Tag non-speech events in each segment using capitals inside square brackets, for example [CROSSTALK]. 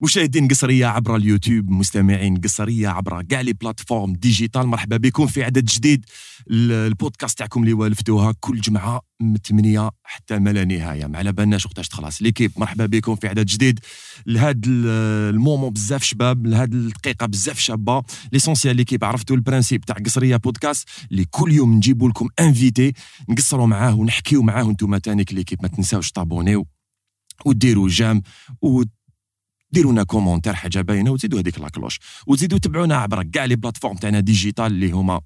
مشاهدين قصرية عبر اليوتيوب مستمعين قصرية عبر كاع لي بلاتفورم ديجيتال. مرحبا بكم في عدد جديد. البودكاست تاعكم اللي والفتوها كل جمعة من 8 حتى ما لا نهاية. ما على بالناش وقتاش تخلص. ليكيب مرحبا بكم في عدد جديد. لهاد المومون بزاف شباب لهاد الدقيقة بزاف شابة. ليسونسيال ليكيب عرفتوا البرانسيب تاع قصرية بودكاست اللي كل يوم نجيبوا لكم انفيتي نقصروا معاه ونحكيو معاه. أنتم تانيك ليكيب ما تنساوش تابونيو وديروا جام و ديروا لنا كومونتير حاجة باينة وتزيدوا هذيك لاكلوش. وتزيدوا تبعونا عبر كاع لي بلاتفورم تاعنا ديجيتال اللي هما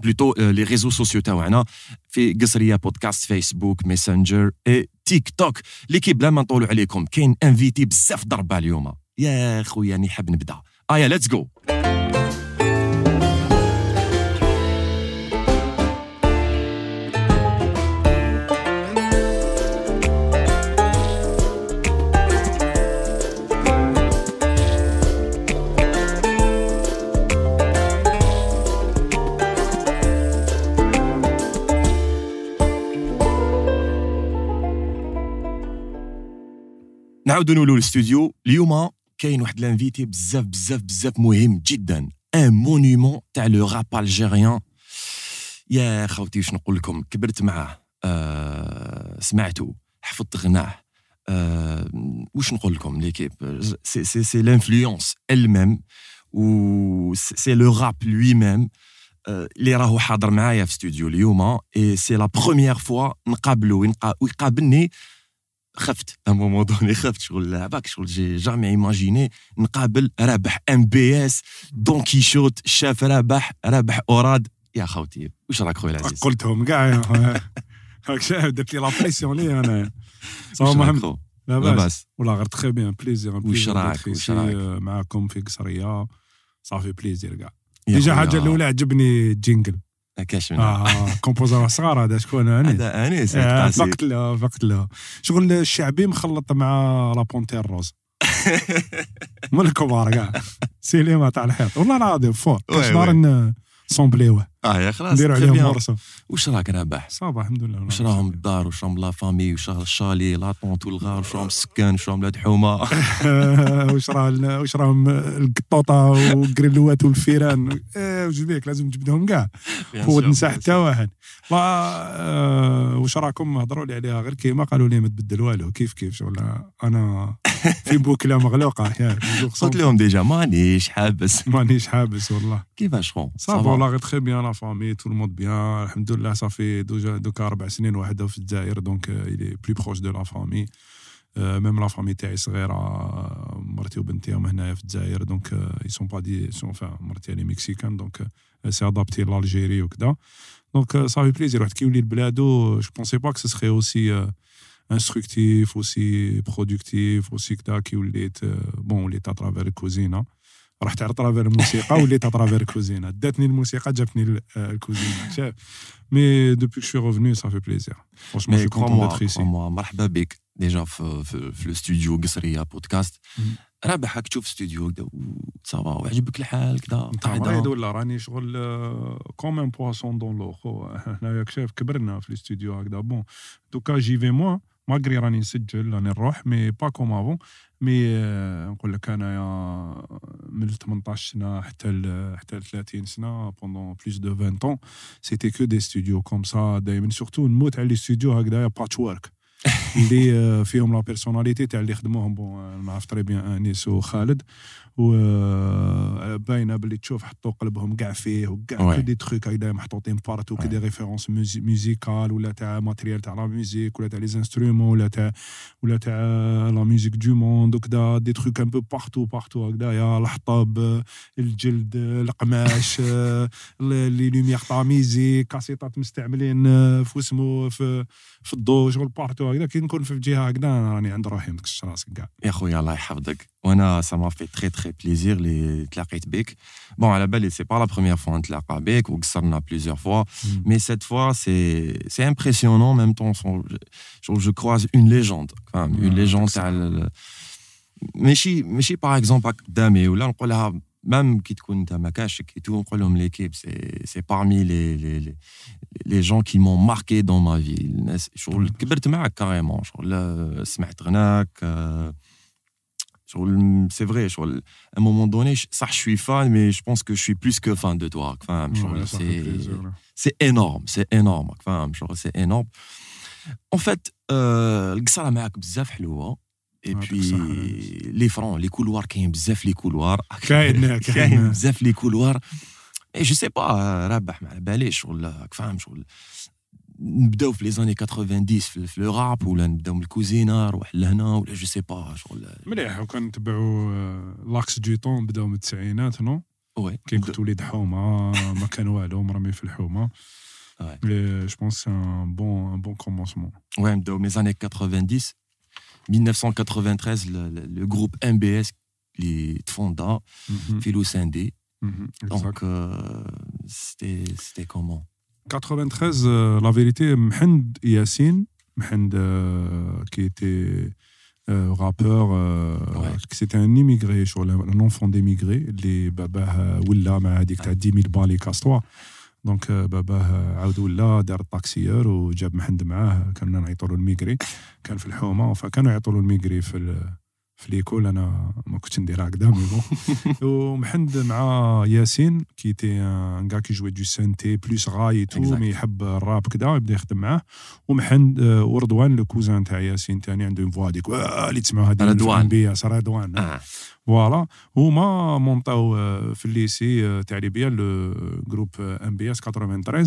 بلوتو لي ريزو سوسيو تاعنا في قصرية بودكاست فيسبوك ميسنجر اي تيك توك ليكيب بلا ما نطولوا عليكم. كاين انفيتي بزاف ضربة اليوم. يا خويا نحب نبدأ. ايا ليتس جو نعاودوا نولوا الاستوديو اليوم كاين واحد لانفيتي بزاف بزاف بزاف مهم جدا. ان مونيمون تاع لو راب الجيريان يا خوتي واش نقول لكم؟ كبرت معاه. آه سمعته حفظت غناه. آه واش نقول لكم ليكيب؟ سي سي سي لانفلونس الميم و سي لو راب لوي ميم اللي راهو حاضر معايا في استوديو اليوم. اي سي لا بروميير فوا نقابلو. ويقابلني خفت. ان مومون دوني خفت. شغل باك شغل جي جامي إيماجيني. نقابل رابح إم بي إس دون كيشوت شاف رابح رابح أوراد. يا خوتي واش راك خويا العزيز؟ قلتهم كاع. [LAUGHS] يا شايف درت لي لا بريسيون لي أنا. [LAUGHS] صافي مهم لا باس. ولا غير تخي بيان بليزير واش راك؟ واش راك؟ معاكم في قصرية. صافي بليزير كاع. ديجا حاجة الأولى عجبني الجينجل كاش آه كومبوزور صغار هذا شكون أنيس. هذا أنيس فقت له فقت له. شغل الشعبي مخلط مع لا بونتير روز. [LAUGHS] من الكبار كاع سينما تاع الحيط. والله العظيم فور كاش نهار سومبليوه آه يا خلاص نديروا عليهم مرسو واش راك رابح؟ صافا الحمد لله واش راهم الدار؟ واش راهم لا فامي؟ واش راه الشالي لا طونت والغار؟ واش راهم السكان واش راهم ولاد حومة؟ [LAUGHS] واش راه واش راهم القطوطة والكريلوات والفيران؟ واش بيك؟ لازم تجبدهم كاع فوت نسى حتى واحد. واش راكم؟ هضروا لي عليها. غير كيما قالوا لي ما تبدل والو. كيف كيف؟ شغل أنا [LAUGHS] في بوكلة مغلوقة. قلت لهم ديجا مانيش حابس. مانيش حابس والله. كيفاش خو؟ صافا والله غير تخي بيان لا فامي تو الموند بيان الحمد لله صافي دوكا اربع سنين وحده في الجزائر دونك الي بلو بروش دو لا فامي ميم لا فامي تاعي صغيره مرتي وبنتي هنايا في الجزائر دونك اي سون با دي سون فا مرتي اللي مكسيكان دونك سي ادابتي لالجيري وكذا دونك صافي بليزير واحد كيولي لبلادو جو بونسي با كو سو سخي اوسي انستركتيف اوسي برودكتيف اوسي كدا كي وليت بون وليت اترافير الكوزينه رحت على ترافير الموسيقى وليت اترافير الكوزينة. داتني الموسيقى جابتني الكوزينة. شاف. مي دوبي كو شوي ريفوني صافي بليزير فرونشمون جو كونتون داتر ايسي مرحبا بك ديجا في, الاستوديو قصريه بودكاست رابح راك تشوف استوديو كدا صافا وعجبك الحال كدا قاعد ولا راني شغل كوم بواسون دون لو هنايا شايف كبرنا في الاستوديو هكذا بون دوكا جي في موا ماغري راني نسجل راني نروح مي با كوم افون مي نقول لك انايا من 18 سنة حتى ل حتى ل 30 سنه بوندون بلوس دو 20 طون سيتي كو دي ستوديو كوم سا دايما سورتو نموت على لي ستوديو هكذايا باتش وورك اللي فيهم لا بيرسوناليتي تاع اللي خدموهم. بون نعرف تري بيان انيس وخالد. و باينة باللي تشوف حطوا قلبهم كاع فيه وكاع كو دي تخوك هكذا محطوطين بارتو كي دي ريفيرونس ميوزيكال ولا تاع ماتريال تاع لا ميوزيك ولا تاع لي انسترومون ولا تاع ولا تاع لا ميوزيك دو موند وكذا دي تخوك ان بو بارتو بارتو هكذايا الحطب الجلد القماش [LAUGHS] لي لوميير تاع ميوزيك كاسيطات مستعملين في اسمه في في الضو شغل بارتو هكذا كي نكون في جهة هكذا راني عند روحي متكش راسك كاع يا خويا الله يحفظك. وأنا سا ما plaisir les Tlaqitbek. Bon, à la base, c'est pas la première fois hein, en Tlaqabek, ou a plusieurs fois, mais cette fois, c'est, c'est impressionnant en même temps. Je, je croise une légende, une légende. Mais si, par exemple, Dame, ou là, on l'a même qui te à Makashik et tout, on l'équipe, c'est, c'est parmi les, les, les, les, gens qui m'ont marqué dans ma vie. Je suis carrément. Je suis C'est vrai, à un moment donné, ça, je suis fan, mais je pense que je suis plus que fan de toi. c'est énorme, c'est énorme. C'est énorme. En fait, euh, القصه معاك بزاف حلوه et puis les francs les couloirs كاين بزاف les couloirs [LAUGHS] كاين كاين بزاف les couloirs et je sais pas رابح ما على باليش شغل فاهم شغل les années 90, je me suis fait rap ou le me suis fait cousiner ou je ne sais pas. Mais je me suis fait laxe du temps, je me suis fait un peu de temps. Je pense que c'est un bon commencement. Les années 90, 1993, le groupe MBS qui est fondé, Philou Sindy. Donc c'était comment? 93 لا فيريتي محمد ياسين محمد كي تي رابور سيتي ان ايميغري شغل ان اونفون ديميغري اللي باباه ولا مع هذيك تاع 10000 بالي كاستوا دونك باباه عاود ولا دار الطاكسيور وجاب محمد معاه كنا نعيطوا له الميغري كان في الحومه فكانوا يعيطوا له الميغري في في ليكول أنا ما كنتش ندير هكذا مي بون ومحند مع ياسين كي تي ان كي جوي دو سانتي بلوس غاي تو مي يحب الراب كذا يبدا يخدم معاه. ومحند ورضوان لو كوزان تاع ياسين ثاني عنده فوا هذيك اللي تسمعوا هذيك رضوان رضوان فوالا هما مونطاو في الليسي تاع ليبيا لو جروب ام بي اس 93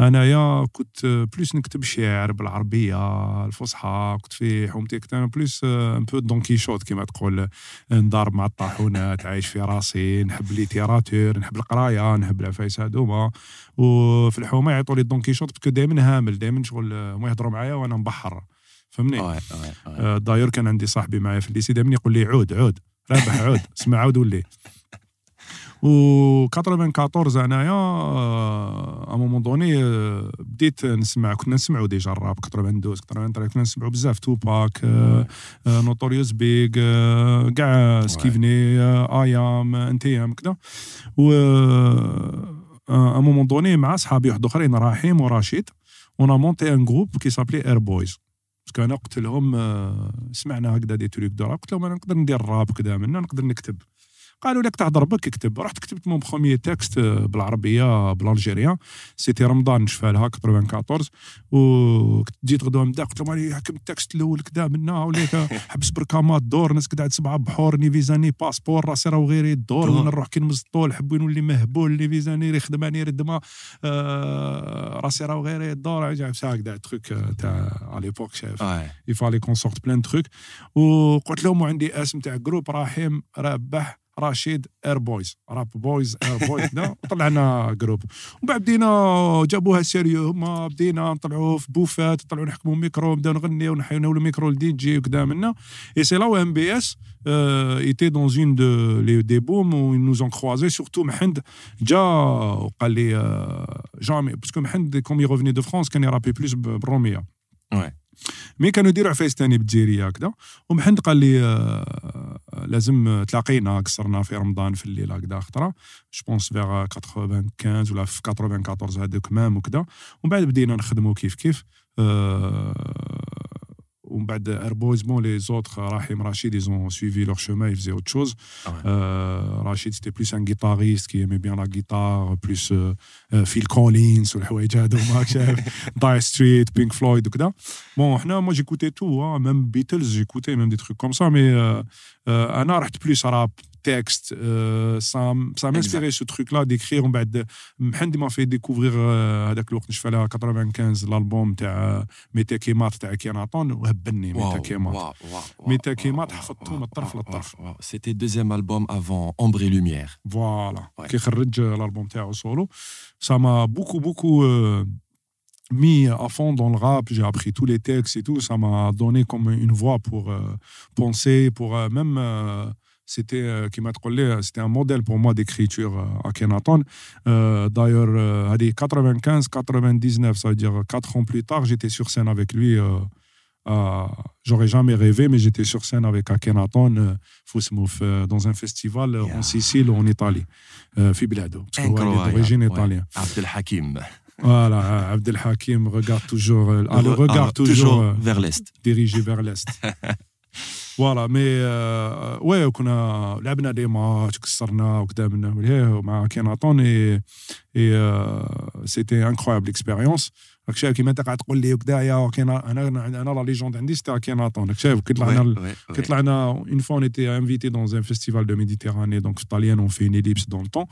أنايا كنت بلوس نكتب شعر بالعربية الفصحى كنت في حومتي كنت أنا بلوس ان بو دون كيشوت كيما تقول. نضارب مع الطاحونات عايش في راسي نحب ليتيراتور نحب القراية نحب العفايس هذوما وفي الحومة يعيطوا لي دون كيشوت باسكو دائما هامل دائما شغل ما يهضروا معايا وأنا مبحر فهمني؟ داير كان عندي صاحبي معايا في الليسي دائما يقول لي عود عود. رابح عود. [LAUGHS] اسمع عود ولي. و 94 انايا ا مومون دوني بديت نسمع كنا نسمعوا ديجا الراب 92 93 كنا نسمعوا بزاف توباك نوتوريوس بيغ كاع سكيفني أيام انتيام كذا و ا مومون دوني مع صحابي واحد آخرين رحيم ورشيد اون مونتي ان جروب كي سابلي اير بويز باسكو أنا قلت لهم سمعنا هكذا دي تريك قلت لهم أنا نقدر ندير راب كذا منا نقدر نكتب. قالوا لك تهضر بك اكتب. رحت كتبت مون بخوميي تكست بالعربية بالالجيريا سيتي رمضان نشفالها 94 وجيت غدوة من قلت لهم راني حكم التكست الأول كذا منا. [LAUGHS] حبس بركامات دور ناس قاعد سبعه بحور ني فيزاني باسبور راسي راه غير الدور وأنا نروح كي نمز الطول حب نولي مهبول ني فيزاني يخدماني ردما آه راسي راه غير الدور. هكذا تروك تاع على ليبوك شايف. يفالي كون سورت بلان تروك وقلت لهم عندي اسم تاع جروب رحيم رابح رشيد اير بويز راب بويز اير بويز طلعنا جروب ومن بعد بدينا جابوها سيريو هما بدينا نطلعوا في بوفات نطلعوا نحكموا ميكرو نبداو نغني ونحيو الميكرو لدي جي وكذا منا. اي سي لا ام بي اس ايتي دون اون دو لي دي بوم و نوز اون كروازي سورتو محمد جا وقال لي جامي باسكو محمد كوم يغوفني دو فرانس كان يرابي بلوس بالروميه مي كانوا يديروا عفايس ثاني بالجزيريه هكذا. ومحمد قال لي آه لازم تلاقينا قصرنا في رمضان في الليل هكذا خطرة. جو بونس فيغ 95 ولا في 94 هذوك مام وكذا. ومن بعد بدينا نخدموا كيف كيف. heureusement, les autres, Rahim Rachid, ils ont suivi leur chemin, ils faisaient autre chose. Ah euh, Rachid, c'était plus un guitariste qui aimait bien la guitare, plus euh, euh, Phil Collins, [LAUGHS] Dire Street, Pink Floyd, etc. Bon, moi j'écoutais tout, hein, même Beatles, j'écoutais même des trucs comme ça, mais euh, euh, plus rap texte. Euh, ça ça m'a inspiré ce truc-là d'écrire. Mhendi m'a fait découvrir هذاك الوقت نشفى لها 95 l'album تاع ميتاكيمات تاع كيناطون وهبني ميتاكيمات ميتاكيمات حفظته من الطرف للطرف سيتي دوزيام البوم افون اومبر اي لوميير فوالا كي خرج الالبوم تاعو سولو ça m'a beaucoup beaucoup euh, mis à fond dans le rap, j'ai appris tous les textes et tout, ça m'a donné comme une voix pour euh, penser, pour euh, même euh, c'était euh, qui m'a c'était un modèle pour moi d'écriture euh, à Kenaton. Euh, D'ailleurs, euh, 95, 99, ça veut dire 4 ans plus tard, j'étais sur scène avec lui. Euh, J'aurais jamais rêvé, mais j'étais sur scène avec Akhenaton, euh, Fousmouf, dans un festival yeah. en Sicile ou en Italie, euh, Fiblado, parce qu'il est d'origine ouais. italienne. Abdel Hakim. Voilà, Abdel Hakim regarde toujours, ah, le regard toujours, toujours vers l'est. Dirigé vers l'est. [LAUGHS] فوالا مي آه، وي كنا لعبنا دي ماتش كسرنا وكذا منا مع كيناطون اي اي سيتي انكرويابل اكسبيريونس راك شايف كيما انت قاعد تقول لي وكذا يا كينا انا انا لا ليجوند عندي سيتي كيناطون راك شايف كي طلعنا Ouais, ouais, كي ouais. طلعنا اون فوا اون ايتي انفيتي دون ان فيستيفال دو ميديتيراني دونك في طاليان اون في نيليبس دون طون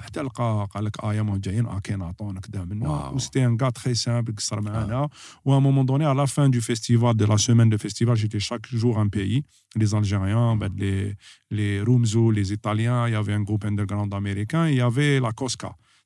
حتى لقى قال لك اه يا ما جايين اه كيناطون كذا منا واو. وسيتي ان كا تري سامبل قصر معانا و un moment donné, à la fin du festival, de la semaine de festival, j'étais chaque jour un pays. Les Algériens, ben, les, les Rumzou, les Italiens, il y avait un groupe underground américain, il y avait la Cosca.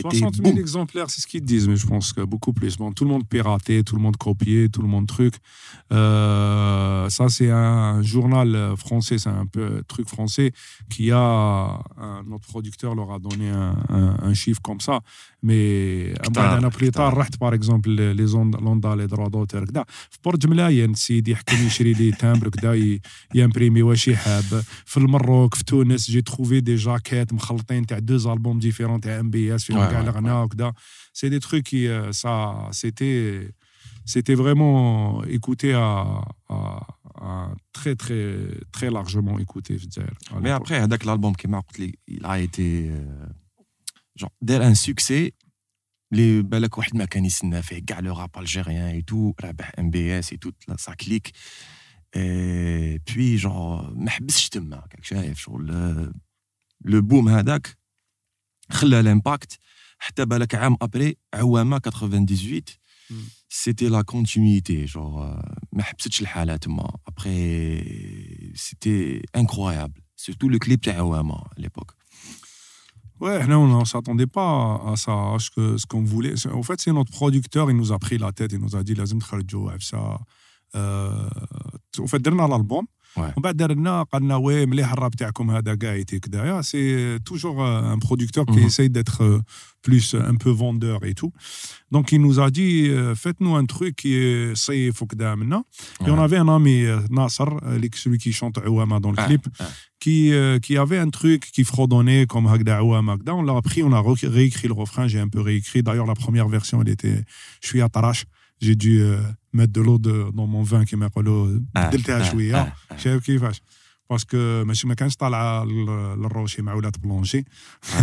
60 000 boom. exemplaires, c'est ce qu'ils disent, mais je pense que beaucoup plus. Bon, tout le monde piratait, tout le monde copiait, tout le monde truc. Euh, ça, c'est un journal français, c'est un peu truc français qui a. un- notre producteur leur a donné un, un- un chiffre comme ça. Mais كتار، بعد plus كتار. tard رحت باغ اكزومبل لي زون لوندا لي دروا دوتر كدا في برج ملاين السيد يحكم يشري لي تامبر كدا ي- يامبريمي واش يحاب في المروك في تونس جي تروفي دي جاكيت مخلطين تاع دوز البوم ديفيرون تاع ام بي اس فيهم Ouais, كاع ouais, الغنى وكدا سي دي تروك كي سا سيتي c'était vraiment écouté à, à, à très très très largement écouté في الجزائر à Mais l'époque. après, هذاك l'album كيما قلت لي, il a été euh, genre دار un succès اللي بالك واحد ما كان يستنى فيه كاع لو راب الجيريان اي تو رابح ام بي اس اي تو سا كليك اي بوي جون ما حبسش تما راك شايف شغل لو بوم هذاك خلى الامباكت حتى بالك عام ابري عوامه 98 مم. سيتي لا كونتينيتي جور ما حبستش الحاله تما ابري سيتي انكرويابل سورتو لو كليب تاع عوامه à l'époque Ouais, non, on ne s'attendait pas à ça, ce qu'on ce qu'on voulait. En fait, c'est notre producteur, il nous a pris la tête, il nous a dit, lazim tkhadjou, ça. Euh, en fait, dernier l'album, Ouais. ومن بعد درنا قالنا وي مليح الراب تاعكم هذا كاع يتي كدايا سي توجور ان برودكتور qui Mhm. essaye d'être euh, plus un peu vendeur et tout. Donc il nous a dit euh, faites-nous un truc qui est صيف وكذا منا. Et on Ouais. avait un ami euh, Nasser, euh, celui qui chante Ouama dans le Ah, clip ah. qui, euh, qui avait un truc qui fredonnait comme Hagda ou Magda. On l'a pris, on a re- réécrit le refrain, j'ai un peu réécrit. D'ailleurs, la première version, elle était Je suis à Tarash. J'ai dû euh, mettre de l'eau de- dans mon vin qui m'a collé. Ah, بدلتها ah, شوية. ah, ah. شايف كيفاش؟ باسكو ماشي ما كانش طالعه ل- للروشي مع ولاد بلونشي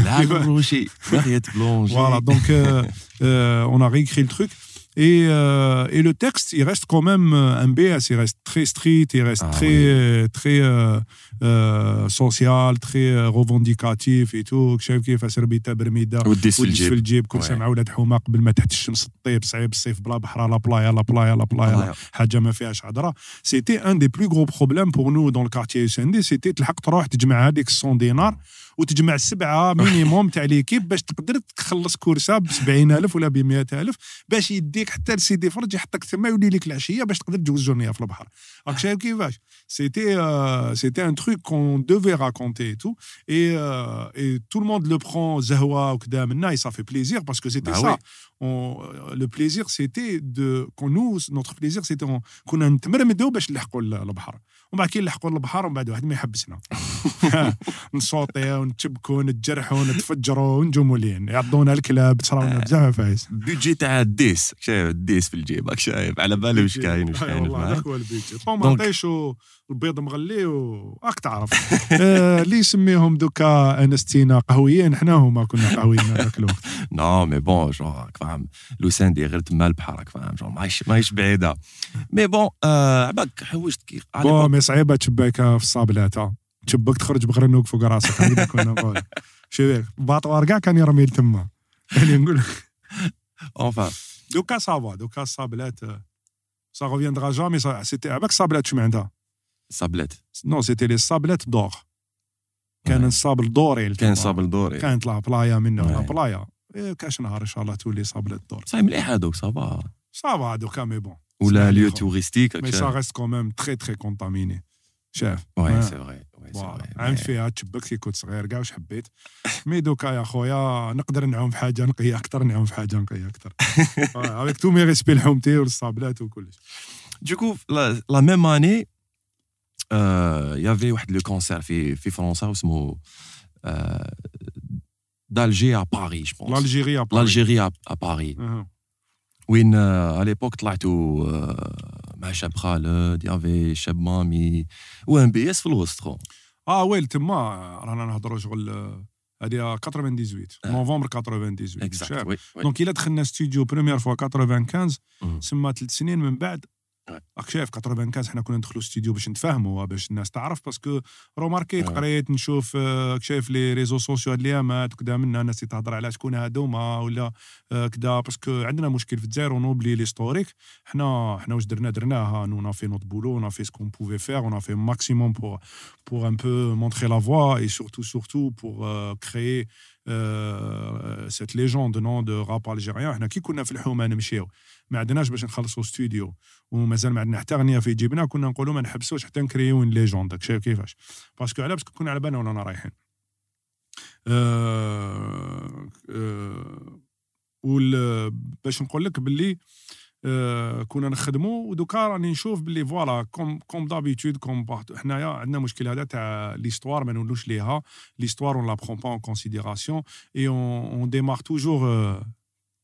لا بلونجي باغية بلونجي Voilà, donc euh, euh, on a réécrit le truc. Et, euh, et le texte, il reste quand même euh, un BS, il reste très street, il reste Ah très, euh, très euh, euh, social, très euh, revendicatif et tout. شايف كيف سربيتا برميده وديس في وديس في الجيب الجيب كل Ouais. سنه ولاد حومه قبل ما تحت الشمس الطيب صعيب الصيف بلا بحر لا بلايا لا بلايا لا بلايا والله. حاجه ما فيهاش هضره سيتي ان دي بلو غرو بروبليم بور نو دون الكارتيي اس ان دي سيتي تلحق تروح تجمع هذيك 100 دينار وتجمع سبعه مينيموم تاع ليكيب باش تقدر تخلص كورسه ب 70000 ولا ب 100000 باش يديك حتى لسيدي فرج يحطك تما يولي لك العشية باش تقدر تجوز جورنيه في البحر. راك شايف كيفاش سيتي سيتي ان تروك كون دوفي راكونتي تو اي اي تو الموند لو برون زهوه وكذا منا c'était Bah ça. oui. on- le plaisir c'était de quand nous notre plaisir c'était on- كنا نتمرمدوا باش نلحقوا ال- البحر ومن بعد كي نلحقوا البحر ومن بعد واحد ما يحبسنا. [LAUGHS] نصوتيو نتشبكوا نتجرحوا نتفجروا ونجوا مولين يعضونا الكلاب تصراونا بزاف فايس بيدجي تاع الديس. شايف الديس في الجيب شايف. على بالي واش كاين واش كاين. والله. هذاك هو البيتي طوم دونك- عطيش البيض مغلي وراك تعرف. [LAUGHS] آه، اللي يسميهم دوكا انستينا قهويين حنا هما كنا قهويين هذاك الوقت. [LAUGHS] نو مي بون جون راك فاهم. لوساندي غير تما البحر راك فاهم جون ماهيش ماهيش بعيدة. مي بون آه، عباك حوشت كي بون مي صعيبة تشبيكها في الصابلاتة. تشبك تخرج بغرنوك فوق راسك هكذا كنا [LAUGHS] نقول. شوف باطوار كاع كان يرمي تما. يعني نقول. لك Enfin, دوكا صافا دوكا الصابلات سا ريفيندرا جامي سيتي عباك الصابلات شو عندها صابلات نو سيتي لي صابلات دور كان. الصابل دوري كان. صابل دوري. كانت لا بلايا منه لا Ouais. بلايا. إيه، كاش نهار إن شاء الله تولي صابلات دور صاي مليح هذوك صافا. صافا دوكا مي بون. ولا ليو. توريستيك مي سا ريست كون ميم تري تري كونتاميني شاف وي. سي. عام Mais- فيها تشبك كي كنت صغير كاع واش حبيت مي دوكا يا خويا نقدر نعوم في حاجة نقيه أكثر نعوم في حاجة نقيه أكثر افيك تو مي ريسبي لحومتي والصابلات وكلش la même année, euh, il y avait واحد le concert في فرنسا euh, d'Alger à Paris, je pense. l'Algérie après L'Algérie à, à Paris. أها. وين à l'époque طلعتوا مع شاب خالد يافي شاب مامي وام بي اس في الوسط خو آه ويل تما رانا نهضروا شغل هذه 98 آه. نوفمبر 98 اكزاكت شاف. وي وي. دونك الا دخلنا ستوديو بروميير فوا 95 مم. سما ثلاث سنين من بعد. راك شايف 95 حنا كنا ندخلوا ستوديو باش نتفاهموا باش الناس تعرف باسكو روماركيت Ouais. قريت نشوف آه، شايف لي ريزو سوسيو هاد الأيامات وكذا منا الناس تهضر على شكون هادوما ولا آه، كذا باسكو عندنا مشكل في الجزائر ونوبلي ليستوريك حنا حنا واش درنا درناها نو اون في نوت بولو اون في سكون بوفي فير اون في ماكسيموم بور pour un peu montrer la voie et surtout surtout pour euh, créer euh, cette légende non de rap algérien. حنا كي كنا في الحومة نمشيو ما عندناش باش نخلصوا ستوديو ومازال ما عندنا حتى أغنية في جيبنا كنا نقولوا ما نحبسوش حتى نكريو ليجوند شايف كيفاش؟ باسكو على باسكو كنا على بالنا ورانا رايحين. آه وال باش نقول لك باللي كنا نخدموا ودوكا راني نشوف باللي فوالا كوم كوم دابيتود كوم بارتو حنايا عندنا مشكل هذا تاع ليستوار ما نولوش ليها. ليستوار اون لا برون با اون كونسيديراسيون اي اون ديمار توجور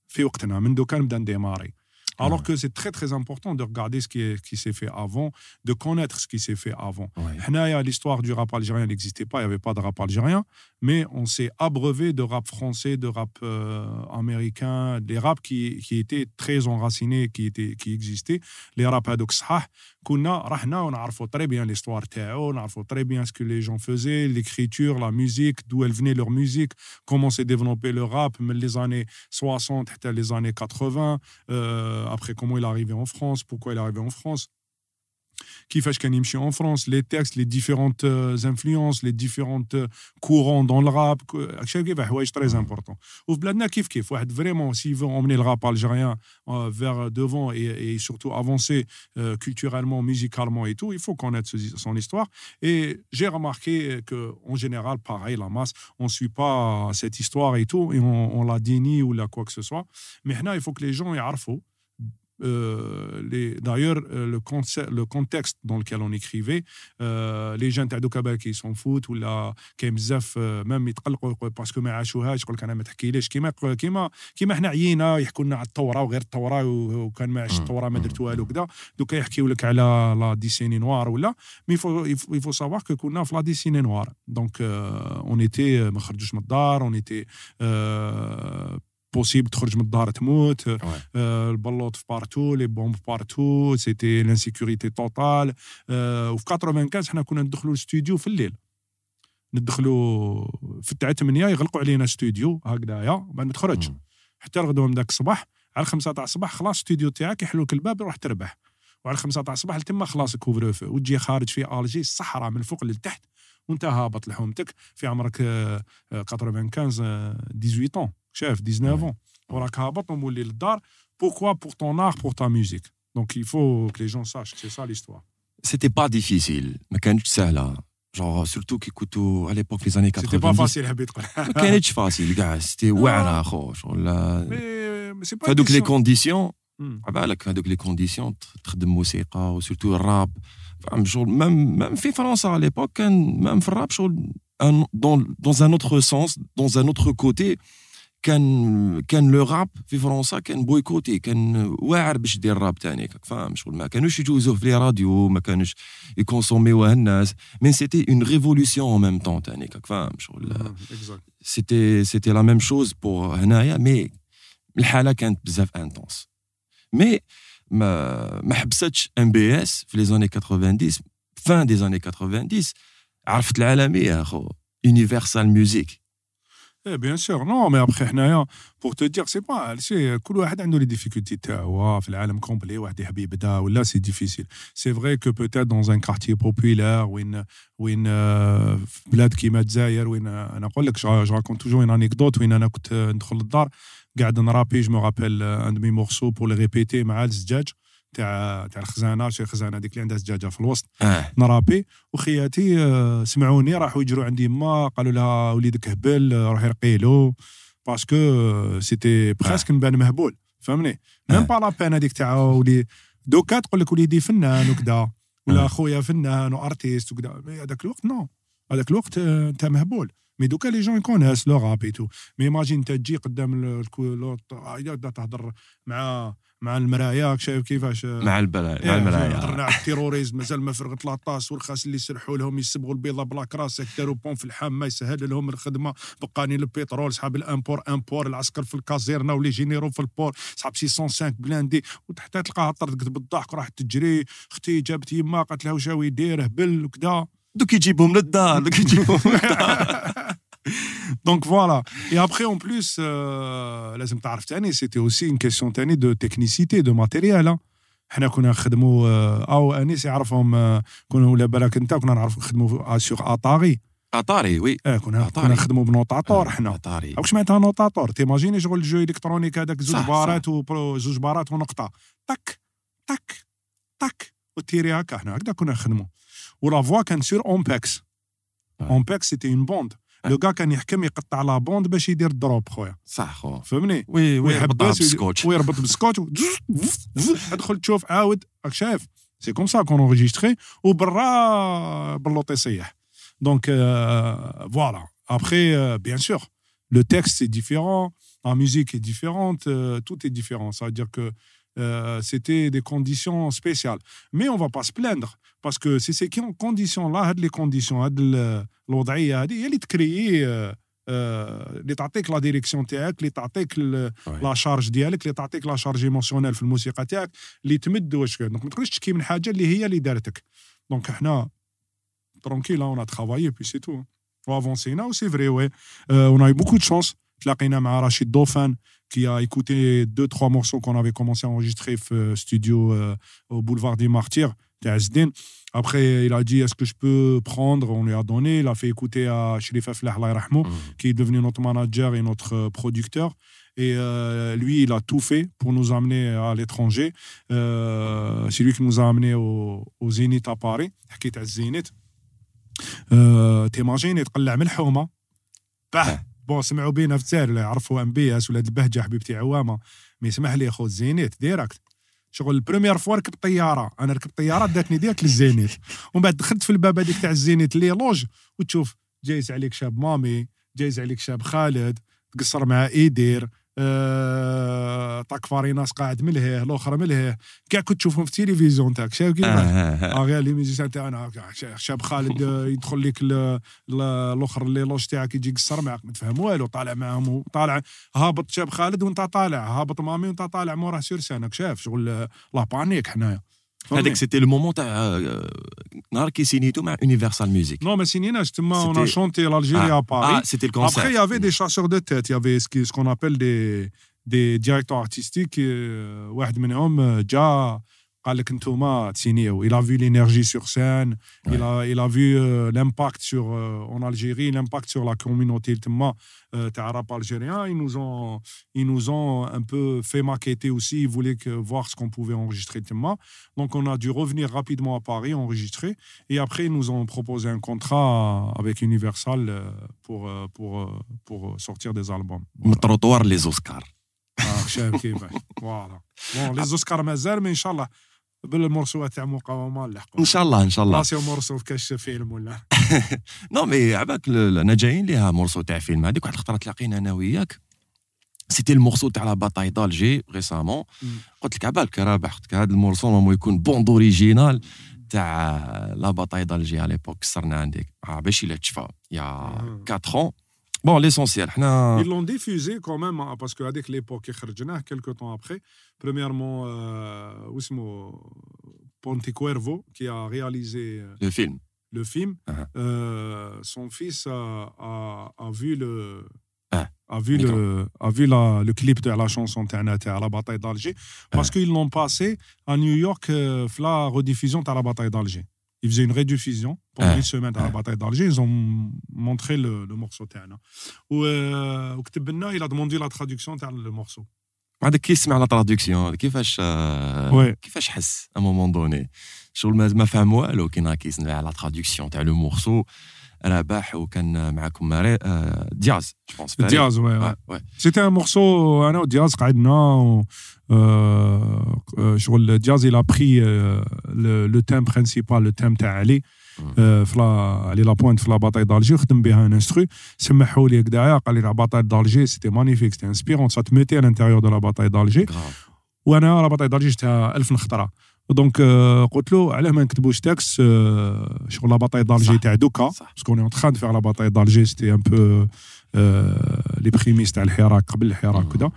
في وقتنا. من دوكا نبدا نديماري. Alors que c'est très très important de regarder ce qui, s'est fait avant, de connaître ce qui s'est fait avant. Ouais. L'histoire du rap algérien n'existait pas, il n'y avait pas de rap algérien, mais on s'est abreuvé de rap français, de rap euh, américain, des raps qui, étaient très enracinés, qui, existaient. Les raps adoxah, كنا رحنا ونعرفوا très bien l'histoire تاعو نعرفوا très bien ce que les gens faisaient, l'écriture, la musique, d'où elle venait leur musique, comment s'est développé le rap, من les années 60 حتى les années 80, euh, après comment il est arrivé en France, pourquoi il est arrivé en France. qui fait que en France, les textes, les différentes euh, influences, les différentes euh, courants dans le rap, chaque euh, chose très important. Ou bladna kif vraiment s'il veut emmener le rap algérien vers devant et, surtout avancer culturellement, musicalement et tout, il faut connaître son histoire. Et j'ai remarqué qu'en général, pareil, la masse, on ne suit pas cette histoire et tout, et on, la dénie ou la quoi que ce soit. Mais là, il faut que les gens y arfent. Euh, les- D'ailleurs, euh, le, conce- le contexte dans lequel on écrivait, euh, les gens تاع دوكا بالك s'en foutent ولا كاين بزاف آه، مام يتقلقوا يقول باسكو ما عاشوهاش يقول لك انا ما تحكيليش كيما كيما كيما حنا عيينا يحكوا لنا على الثوره وغير الثوره و- وكان ما عاش مم. الثوره ما مم. درت والو كذا دوكا يحكيو لك على لا ديسيني نوار ولا مي فو يفو سافوار كو كنا في لا ديسيني نوار دونك اون ايتي ما خرجوش من الدار اون ايتي بوسيبل تخرج من الدار تموت. آه، البلوط في بارتو لي بومب بارتو سيتي لانسيكوريتي توتال وفي 95 حنا كنا ندخلوا الاستوديو في الليل. ندخلوا في التاع 8 يغلقوا علينا استوديو هكذايا بعد ما تخرج مم. حتى الغدوه من ذاك الصباح على الخمسة تاع الصباح خلاص الاستوديو تاعك يحلوا لك الباب روح تربح. وعلى الخمسة تاع الصباح لتما خلاص كوفر وتجي خارج في آلجي الصحراء من الفوق للتحت وانت هابط لحومتك. في عمرك آه، آه، 95 آه، 18 ans. chef, 19 ans. Pourquoi Pour ton art, pour ta musique? Donc il faut que les gens sachent que c'est ça l'histoire. C'était pas difficile, mais quand tu sais là, genre surtout qu'écoute à l'époque les années 80. C'était pas facile, Habit. Quand tu facile, gars, c'était ouais là, là. Mais, mais c'est pas. Donc hmm. ah bah, les conditions. Avec hmm. les conditions, très de musique, surtout rap. Même, même en France à l'époque, hein, même rap, dans, dans un autre sens, dans un autre côté, كان كان لو راب في فرنسا كان بويكوتي كان واعر باش يدير الراب تاني فاهم؟ شغل ما كانوش يجوزوه في لي راديو ما كانوش يكونسوميوه الناس. مي سيتي اون ريفولوسيون en même temps تاني فاهم؟ شغل سيتي سيتي لا ميم شوز بور هنايا مي الحالة كانت بزاف انتونس مي ما ما حبستش ام بي اس في لي زاني 90 فان دي زاني 90 عرفت العالمية أخو؟ يونيفرسال ميوزيك إيه بيان سور نو مي ابخي حنايا بور تو دير سي با سي كل واحد عنده لي ديفيكولتي تاعو في العالم كومبلي واحد يحب يبدا ولا سي ديفيسيل سي فغي كو بوتيت دون ان كارتي بوبولار وين وين في بلاد كيما الجزائر وين أنا نقول لك جراكونت توجور ان انيكدوت وين أنا كنت ندخل للدار قاعد نرابي جو مو رابيل ان دمي مورسو بور لي ريبيتي مع الزجاج تاع تاع الخزانة شي خزانة هذيك اللي عندها زجاجة في الوسط. آه. نرابي. وخياتي آه، سمعوني راحوا يجروا عندي ما قالوا لها وليدك هبل آه، روحي رقي له باسكو آه، سيتي بريسك نبان مهبول فهمني؟ ميم آه. با لا بين هذيك تاع ولي. دوكا تقول لك وليدي فنان وكذا ولا آه. خويا فنان وارتيست وكذا هذاك الوقت نو هذاك الوقت آه، انت مهبول مي دوكا لي جون يكوناس لو راب اي تو مي ايماجين انت تجي قدام ال- الكو- آه، تهضر مع مع المرايا شايف كيفاش؟ مع البلا مع إيه، المرايا. هضرنا على التيروريزم مازال ما فرغت لاطاس والخاس اللي يسرحوا لهم يسبغوا البيضة بلا كراس داروا بون في الحامه يسهل لهم الخدمة. بقانين البترول صحاب الامبور امبور العسكر في الكازيرنا ولي جينيرو في البور صحاب 605 بلاندي. وحتى تلقاها طردت بالضحك وراحت تجري. أختي جابت يما قالت لها واش يدير هبل وكذا دوك يجيبهم للدار دوك يجيبهم للدار. [LAUGHS] دونك فوالا اي ابخي اون بلوس لازم تعرف تاني سيتي اوسي اون كيسيون تاني دو تكنيسيتي دو ماتيريال حنا كنا نخدموا آه، أو أنيس يعرفهم آه، كنا ولا بالك أنت كنا نعرف نخدموا سيغ اتاري اطاري وي آه كنا. كنا نخدموا بنوطاطور حنا. اطاري واش معناتها نوطاطور تيماجيني شغل جو إلكترونيك هذاك زوج بارات وبرو زوج بارات ونقطة. تك تك تك وتيري هكا. حنا هكذا كنا نخدموا ولا فوا كان سور اونباكس آه. اونباكس سيتي اون بوند آه. لو كا كان يحكم يقطع لا بوند باش يدير الدروب خويا صح خو فهمني وي وي يربطها ويحبس بالسكوتش ويربط بالسكوتش و- ادخل تشوف عاود راك شايف سي كوم سا كون اونجيستري وبرا باللوط يصيح دونك فوالا ابخي بيان سور le texte est différent, la musique est différente, euh, tout est différent. Ça veut dire que euh, c'était des conditions spéciales. Mais on va pas se plaindre parce que c'est ces conditions-là, هاد les conditions, هاد ال- الوضعية هذه هي اللي تكريي آه، آه، اللي تعطيك لا ديريكسيون تاعك اللي تعطيك ال- لا شارج ديالك اللي تعطيك لا شارج ايموسيونيل في الموسيقى تاعك اللي تمد واش دونك ما تقدرش تشكي من حاجه اللي هي اللي دارتك دونك حنا ترونكيل اون ا ترافايي بي سي تو وافونسينا و سي فري وي اون a eu beaucoup de chance تلاقينا مع رشيد دوفان qui a écouté deux, trois morceaux qu'on avait commencé à enregistrer au euh, studio euh, au boulevard des Martyrs, Tazdin. Après, il a dit Est-ce que je peux prendre? On lui a donné. Il a fait écouter à Sherif Aflah Rahmo, mhm. qui est devenu notre manager et notre euh, producteur. Et lui, il a tout fait pour nous amener à l'étranger. C'est lui qui nous a amenés au, Zénith à Paris. Zénith. Euh, T'imagines, il a le bah. بون سمعوا بينا في الجزائر ولا يعرفوا أم بي أس ولا البهجة حبيبتي عوامة. ما يسمح لي خو الزينيت ديريكت. شغل البروميير فوا ركبت طيارة. أنا ركبت طيارة داتني ديريكت للزينيت. ومن بعد دخلت في الباب هذيك تاع الزينيت اللي لوج وتشوف جايز عليك شاب مامي جايز عليك شاب خالد تقصر مع ايدير آه، طاك فاريناس قاعد ملهيه الآخر ملهيه كاع كنت تشوفهم في التلفزيون تاعك. شايف كيف؟ آه. غير لي ميوزيسيان تاعنا شاب خالد آه، [LAUGHS] يدخل لك ال- ال- الآخر اللي لوج تاعك يجي يقصر معك ما تفهم والو طالع معاهم وطالع هابط شاب خالد وانت طالع هابط مامي وانت طالع موراه سور سانك شاف شغل آه، لا بانيك حنايا؟ هذاك سيتي لو مومون تاع آه، نهار كي سينيتو مع يونيفرسال ميوزيك Non, mais سينيناش تما on a C'était- chanté l'Algérie à Paris. اه سيتي Après, il y الكونسيرت avait des chasseurs de tête. Il y avait ce qui- ce qu'on appelle des, des directeurs artistiques. euh, واحد منهم euh, جا قال لك انتوما تسينيو. Il a vu l'énergie sur scène. Il a, il a vu euh, l'impact sur, euh, en Algérie, l'impact sur la communauté تما euh, تاع rap algérien. Ils nous ont, ils nous ont un peu fait maqueter aussi. Ils voulaient que, voir ce qu'on pouvait enregistrer تما. Donc, on a dû revenir rapidement à Paris, enregistrer. Et après, ils nous ont proposé un contrat avec Universal euh, pour, euh, pour, euh, pour sortir des albums. من التروطوار لي زوسكار آه، شايف كيفاش فوالا بون لي زوسكار مازال مي ان بالمرسوات تاع مقاومة نلحقوا إن شاء الله إن شاء الله. راسي مرسو كاش فيلم ولا؟ [LAUGHS] نو مي عباك ل- أنا جايين ليها مورسو تاع فيلم. هذيك واحد الخطره تلاقينا أنا وياك. سيتي المورسو تاع لا باتاي دالجي ريسامون. قلت لك عبالك رابح قلت لك هذا المورسو نورمالمون يكون بوند اوريجينال تاع لا باتاي دالجي على ليبوك كسرنا عندك. آه باش إلا تشفى. يا مم. 4 ans. Bon, l'essentiel. Ils l'ont diffusé quand même, hein, parce qu'avec l'époque, quelques temps après, premièrement, euh, euh, Ponte Cuervo, qui a réalisé euh, le film. Le film, ah, ah. Euh, son fils a, a, vu le, a vu, le, ah, a vu la, le clip de la chanson à la bataille d'Alger, parce qu'ils l'ont passé à New York, la rediffusion de la bataille d'Alger. Ils faisaient une rediffusion pendant Ah, une semaine à la ah. bataille d'Alger. Ils ont montré le, le morceau Terna. Ou euh, وكتب لنا, il a demandé la traduction de le morceau. هذا كيسمع لا تراديكسيون كيفاش آه، وي كيفاش حس ا مومون دوني شغل ما ما فهم والو كي نهار كيسمع لا تراديكسيون تاع لو مورسو رابح وكان معكم ماري آه، دياز دياز وي وي. سيتي ان مورسو أنا ودياز قعدنا و شغل دياز a pris لو تيم برينسيبال لو تيم تاع علي آه، في لا علي لا بوينت في لا باتاي دالجي وخدم بها ان انسترو سمحوا لي هكذايا قال لي لا باتاي دالجي سيتي مانيفيك سيتي انسبيرون سا تميتي à l'intérieur de la bataille d'Alger. Grave. وأنا لا باتاي دالجي شفتها الف نخطره دونك آه، قلت له علاه ما نكتبوش تاكس آه، شغل لا باتاي دالجي. تاع دوكا. باسكو اون تخان دو فيغ لا باتاي دالجي سيتي ان بو لي بريميس تاع الحراك قبل الحراك. كذا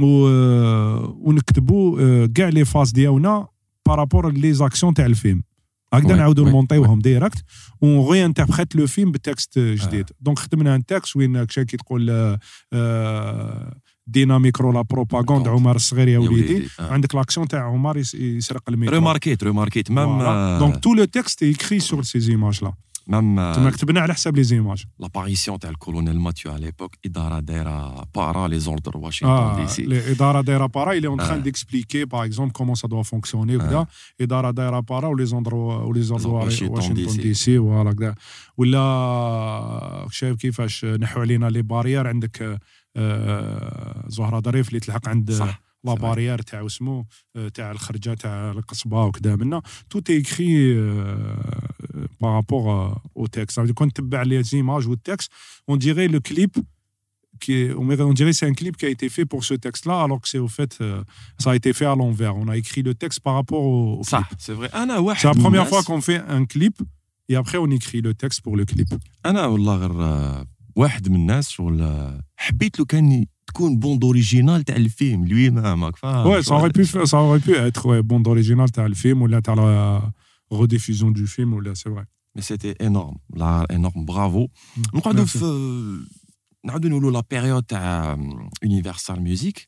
آه، ونكتبوا آه، كاع لي فاز ديالنا بارابور لي زاكسيون تاع الفيلم هكذا نعاودوا نمونطيوهم ديريكت ون انتربريت لو فيلم بتكست جديد دونك خدمنا ان تكست وين كي تقول آه، آه، دينا ميكرو لا بروباغوند. عمر الصغير يا وليدي آه. عندك لاكسيون تاع عمر يس- يسرق الميكرو ريماركيت ريماركيت مام دونك تو لو تكست ايكري سور سي زيماج لا مام تما كتبنا على حساب لي زيماج لاباريسيون تاع الكولونيل ماتيو على ليبوك اداره دايره بارا لي زوردر واشنطن دي سي الاداره دايره بارا en train آه. d'expliquer par exemple comment ça doit fonctionner وكذا. اداره دايره بارا ولي زوندرو ولي زوندرو واشنطن دي سي. فوالا كذا ولا شايف كيفاش نحو علينا لي بارير عندك آه، زهره ظريف اللي تلحق عند صح لا صح. بارير تاع اسمو آه، تاع الخرجه تاع القصبه وكذا منا تو ايكري بارابور او تكست كون تتبع لي زيماج والتكست اون ديغي لو كليب qui est, on dirait- on dirait que c'est un clip qui a été fait pour ce texte-là, alors que c'est au fait, euh, ça a été fait à l'envers. On a écrit le texte par rapport au, au clip. صح سي فري انا واحد C'est la من première الناس- fois qu'on fait un clip et après on écrit le texte pour le clip. انا والله غير آه، واحد من الناس شغل آه، حبيت لو كان تكون بوند اوريجينال تاع الفيلم لوي مام هاك فاهم ouais, ça aurait pu, faire- ça aurait pu être ouais, bande originale تاع الفيلم ولا تاع la rediffusion du film ولا c'est vrai. مي سيتي انورم لا انورم برافو نقعدوا Merci. في نعاودوا نقولوا لا بيريود تاع يونيفرسال ميوزيك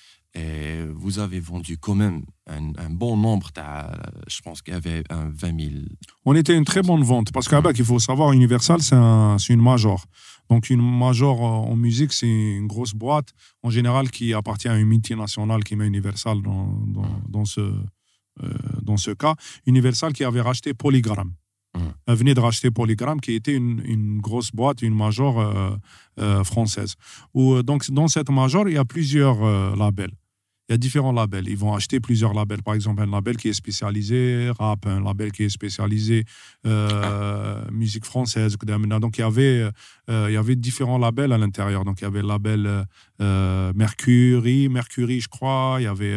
Et vous avez vendu quand même un, un bon nombre. Je pense qu'il y avait un 20 000. On était une très bonne vente parce qu'à il faut savoir, Universal, c'est un- c'est une major. Donc, une major euh, en musique, c'est une grosse boîte, en général, qui appartient à une multinationale qui met Universal dans, dans, dans ce, euh, dans ce cas. Universal qui avait racheté Polygram. Mhm. Elle venait de racheter Polygram, qui était une, une grosse boîte, une major euh, euh, française. Où, euh, donc, dans cette major, il y a plusieurs euh, labels. Il y a différents labels. Ils vont acheter plusieurs labels. Par exemple, un label qui est spécialisé rap, un label qui est spécialisé euh, musique française. Donc, il y, avait, euh, il y avait différents labels à l'intérieur. Donc, il y avait le label euh, Mercury, Mercury, je crois. Il y avait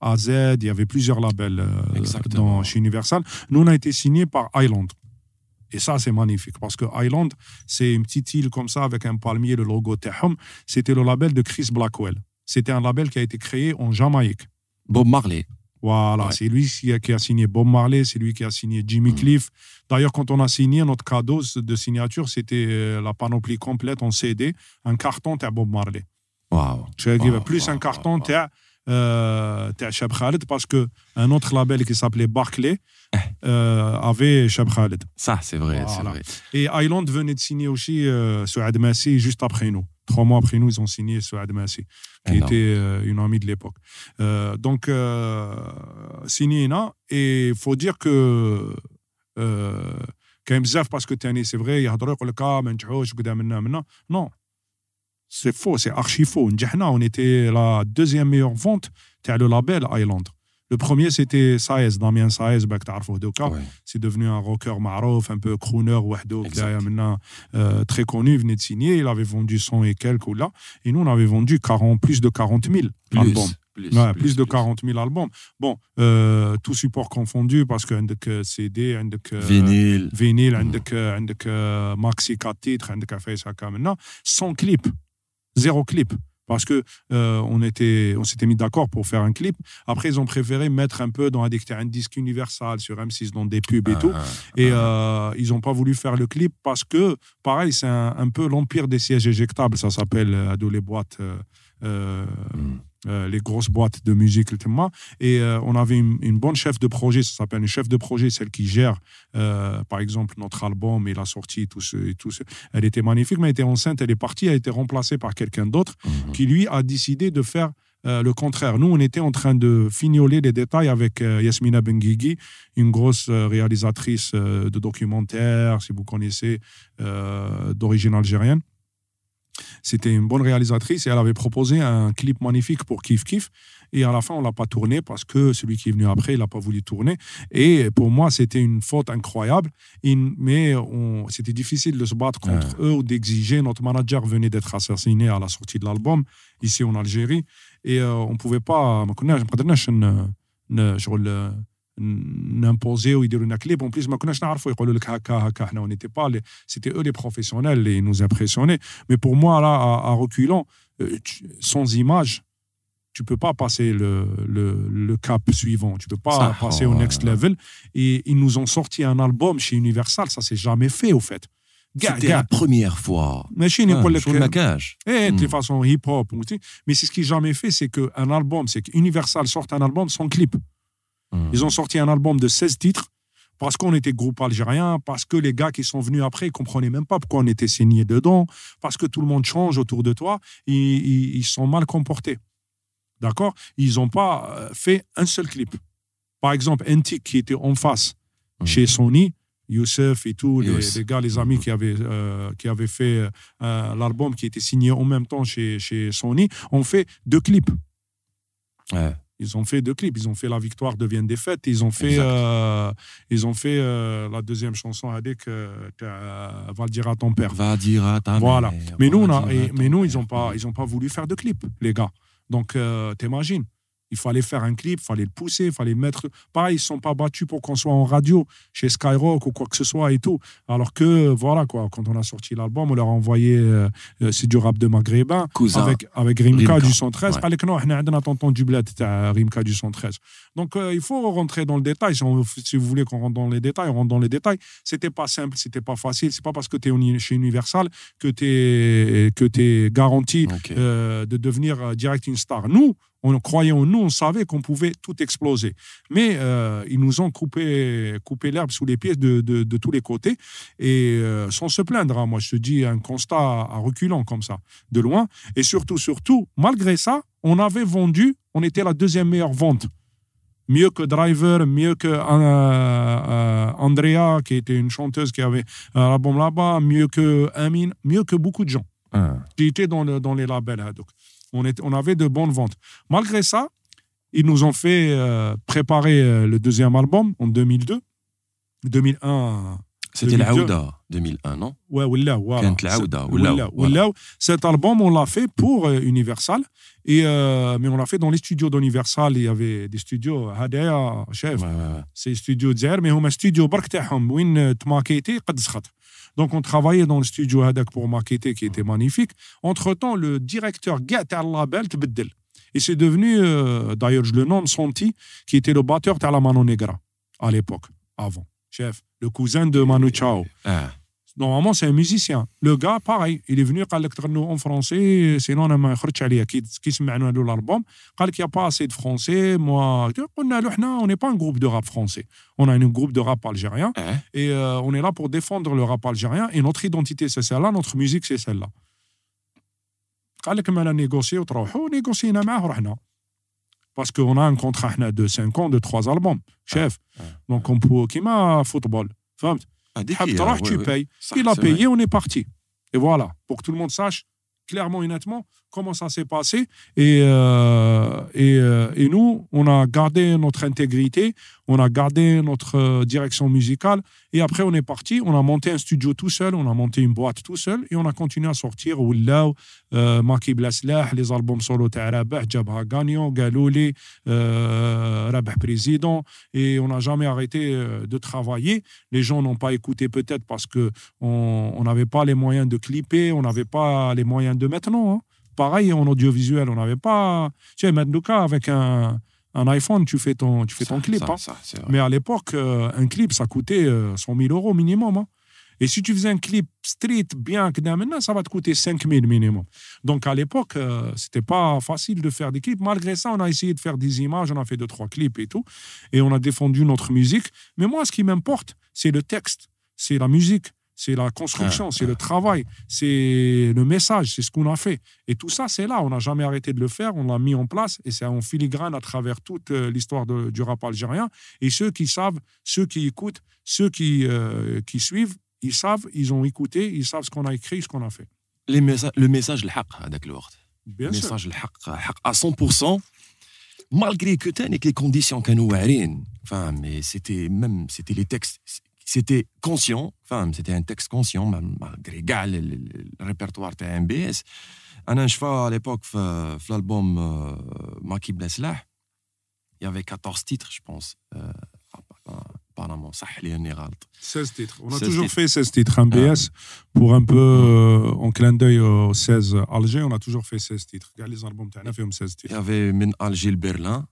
AZ. Il y avait plusieurs labels dans, chez Universal. Nous, on a été signé par Island. Et ça, c'est magnifique parce que Island, c'est une petite île comme ça avec un palmier, le logo Tehom. C'était le label de Chris Blackwell. C'était un label qui a été créé en Jamaïque. Bob Marley. Voilà, Ouais. c'est lui qui a, qui a signé Bob Marley, c'est lui qui a signé Jimmy Mhm. Cliff. D'ailleurs, quand on a signé notre cadeau de signature, c'était euh, la panoplie complète en CD, un carton de Bob Marley. Je Wow, plus wow, un carton wow, de euh, Cheb Khaled parce que un autre label qui s'appelait Barclay euh, avait Cheb Khaled. Ça, c'est vrai, c'est Voilà. vrai. Et Island venait de signer aussi euh, Souad Massi juste après nous Trois mois après nous, ils ont signé Souad Massi, qui Énorme. était euh, une amie de l'époque. Euh, donc, euh, signé Ina, et il faut dire que. Euh, كاين بزاف باسكو تاني سي فري يهضروا يقول لك اه ما نجحوش وكذا منا منا نو سي فو سي ارشي فو نجحنا اون ايتي لا دوزيام ميور فونت تاع لو لابيل ايلاند لو بروميير سيتي سايز داميان سايز باك تعرفوه دوكا Ouais. c'est devenu un rocker معروف, un peu crooner, وحده, Exact. كدايا منا, euh, très connu, il venait de signer, il avait vendu 100 et quelques ou là, et nous on avait vendu 40, plus de 40 000 Plus, albums. plus, Ouais, plus, de 40 000 albums. Bon, euh, tout support confondu, parce que عندك CD, عندك euh, Vinyle. vinyle, عندك عندك euh, maxi 4 titres, عندك عفايس هكا منا, sans clip, zéro clip. parce que euh, on était, on s'était mis d'accord pour faire un clip. Après, ils ont préféré mettre un peu dans un, un disque universal sur M6 dans des pubs et Ah, tout. ah, Et ah. euh, ils n'ont pas voulu faire le clip parce que, pareil, c'est un, un peu l'empire des sièges éjectables. Ça s'appelle les boîtes, euh, euh, Mm. Euh, les grosses boîtes de musique. Et euh, on avait une, une bonne chef de projet. Ça s'appelle une chef de projet, celle qui gère, euh, par exemple, notre album et la sortie, tout ce, et tout ce. Elle était magnifique, mais elle était enceinte. Elle est partie, elle a été remplacée par quelqu'un d'autre Mhm. qui lui a décidé de faire euh, le contraire. Nous, on était en train de fignoler les détails avec euh, Yasmina Benguigui, une grosse euh, réalisatrice de documentaires, si vous connaissez, d'origine algérienne. C'était une bonne réalisatrice et elle avait proposé un clip magnifique pour Kif Kif. Et à la fin, on l'a pas tourné parce que celui qui est venu après, il n'a pas voulu tourner. Et pour moi, c'était une faute incroyable. Mais on- c'était difficile de se battre contre eux ou d'exiger. Notre manager venait d'être assassiné à la sortie de l'album ici en Algérie. Et euh, on ne pouvait pas. ما كناش- ما قدرناش ن- ن- شغل نimposer ويديروا لنا كليب en plus ما كناش نعرفوا يقولوا لك هكا هكا احنا on n'était pas les c'était eux les professionnels et ils nous impressionnaient mais pour moi là à, à reculant euh, tu- sans image tu peux pas passer le, le, le cap suivant tu peux pas Ça, passer oh, au next ouais. level et ils nous ont sorti un album chez Universal ça s'est jamais fait au fait Gars, C'était gars, la première fois. ماشي Ah, نقول لك شغل ما كاش. eh, de Hmm. façon hip-hop. ou tu- Mais c'est ce qui n'est jamais fait, c'est qu'un album, c'est qu'Universal sorte un album sans clip. Mhm. Ils ont sorti un album de 16 titres parce qu'on était groupe algérien, parce que les gars qui sont venus après ne comprenaient même pas pourquoi on était signé dedans, parce que tout le monde change autour de toi, ils, ils, ils sont mal comportés. D'accord? Ils n'ont pas euh, fait un seul clip. Par exemple, Antique qui était en face Mhm. chez Sony, Youssef et tout, les, gars, les amis Mhm. qui avaient, euh, qui avaient fait euh, l'album qui était signé en même temps chez, chez Sony, ont fait deux clips. Ouais. Ils ont fait deux clips. Ils ont fait La victoire devient défaite. Ils ont fait, euh, ils ont fait euh, la deuxième chanson avec euh, t'as- Va le dire à ton père. Va dire à ta Voilà. mère, Mais nous, on a, et- mais nous, ils n'ont pas, ils ont pas voulu faire de clip, les gars. Donc, euh, t'imagines il fallait faire un clip, il fallait le pousser, il fallait mettre. Pareil, ils ne sont pas battus pour qu'on soit en radio, chez Skyrock ou quoi que ce soit et tout. Alors que, voilà, quoi, quand on a sorti l'album, on leur a envoyé euh, euh, C'est du rap de Maghrébin. Avec, avec Rimka, du 113. Avec nous, on a du bled, Rimka du 113. Donc, euh, il faut rentrer dans le détail. Si, vous voulez qu'on rentre dans les détails, on rentre dans les détails. C'était pas simple, c'était pas facile. C'est pas parce que tu es chez Universal que tu es, que garanti de devenir direct une star. Nous, on croyait en nous, on savait qu'on pouvait tout exploser. Mais euh, ils nous ont coupé, coupé l'herbe sous les pieds de, de, de tous les côtés. Et euh, sans se plaindre, hein. moi je te dis un constat à reculant comme ça, de loin. Et surtout, surtout, malgré ça, on avait vendu, on était la deuxième meilleure vente. Mieux que Driver, mieux que euh, Andrea, qui était une chanteuse qui avait un album là-bas, mieux que Amin, mieux que beaucoup de gens Ah. qui étaient dans, le- dans les labels. hein. Donc, on, avait de bonnes ventes. Malgré ça, ils nous ont fait euh, préparer euh, le deuxième album en 2002. 2001. C'était la Aouda 2001, non? Ouais, Willa. Willa. Cet album, on l'a fait pour euh, Universal. Mais on l'a fait dans les studios d'Universal. Il y avait des studios Hadea, chef. C'est studio Dzer, mais on a un studio Barktaham, où tu maquettes, donc, on travaillait dans le studio Hadak pour marketer, qui était magnifique. Entre-temps, le directeur Gatar Label Tbeddel. Et c'est devenu, euh, d'ailleurs, je le nomme Santi, qui était le batteur de la Mano Negra à l'époque, avant, chef, le cousin de Manu Chao. Ah. Normalement, c'est un musicien. Le gars, pareil, il est venu, il en français, sinon on m'a qui se met à l'album. quand Il n'y a pas assez de français. Moi, on n'est pas un groupe de rap français. On a un groupe de rap algérien hein? et euh, on est là pour défendre le rap algérien. Et notre identité, c'est celle-là, notre musique, c'est celle-là. Quand on a négocié, on a négocié. Parce qu'on a un contrat de 5 ans, de 3 albums, chef. Ah, ah, ah. Donc, on peut. Qui m'a football? tu payes. Il a payé, on est parti. Et voilà, pour que tout le monde sache, clairement, et nettement comment ça s'est passé. Et, euh, euh, et, nous, on a gardé notre intégrité, on a gardé notre euh, direction musicale. Et après, on est parti, on a monté un studio tout seul, on a monté une boîte tout seul et on a continué à sortir Willaw, euh, Maki Blaslah, les albums solo de Rabah, Jabha Gagnon, Galouli, Rabah Président. Et on n'a jamais arrêté de travailler. Les gens n'ont pas écouté peut-être parce qu'on n'avait on pas les moyens de clipper, on n'avait pas les moyens de maintenant pareil en audiovisuel. On n'avait pas. Tu sais, maintenant, avec un, un iPhone, tu fais ton, tu fais ton clip. ça, hein. ça. Mais à l'époque, euh, un clip, ça coûtait euh, 100 000 euros minimum. hein. Et si tu faisais un clip street bien que maintenant, ça va te coûter 5 000 minimum. Donc à l'époque, euh, c'était pas facile de faire des clips. Malgré ça, on a essayé de faire des images, on a fait deux, trois clips et tout. Et on a défendu notre musique. Mais moi, ce qui m'importe, c'est le texte, c'est la musique, c'est la construction, ah. c'est le travail, c'est le message, c'est ce qu'on a fait. Et tout ça, c'est là. On n'a jamais arrêté de le faire, on l'a mis en place et c'est en filigrane à travers toute euh, l'histoire du rap algérien. Et ceux qui savent, ceux qui écoutent, ceux qui, euh, qui suivent, ils savent, ils ont écouté, ils savent ce qu'on a écrit, ce qu'on a fait. Les messa le message, le haq, avec le Bien message. Le haq, à 100%. Malgré que tu les conditions qu'à nous, mais c'était même c'était les textes c'était conscient, enfin, c'était un texte conscient, malgré le, le, le répertoire de MBS. Je à l'époque, l'album euh, Maki Bleslah, il y avait 14 titres, je pense. Euh, ah, apparemment, ça, les 16 titres. On a toujours titres. fait 16 titres hein, MBS euh, ah pour un peu, euh, en clin d'œil au 16 Alger, on a toujours fait 16 titres. Les albums, tu as fait 16 titres. Il y avait Min Alger, Berlin.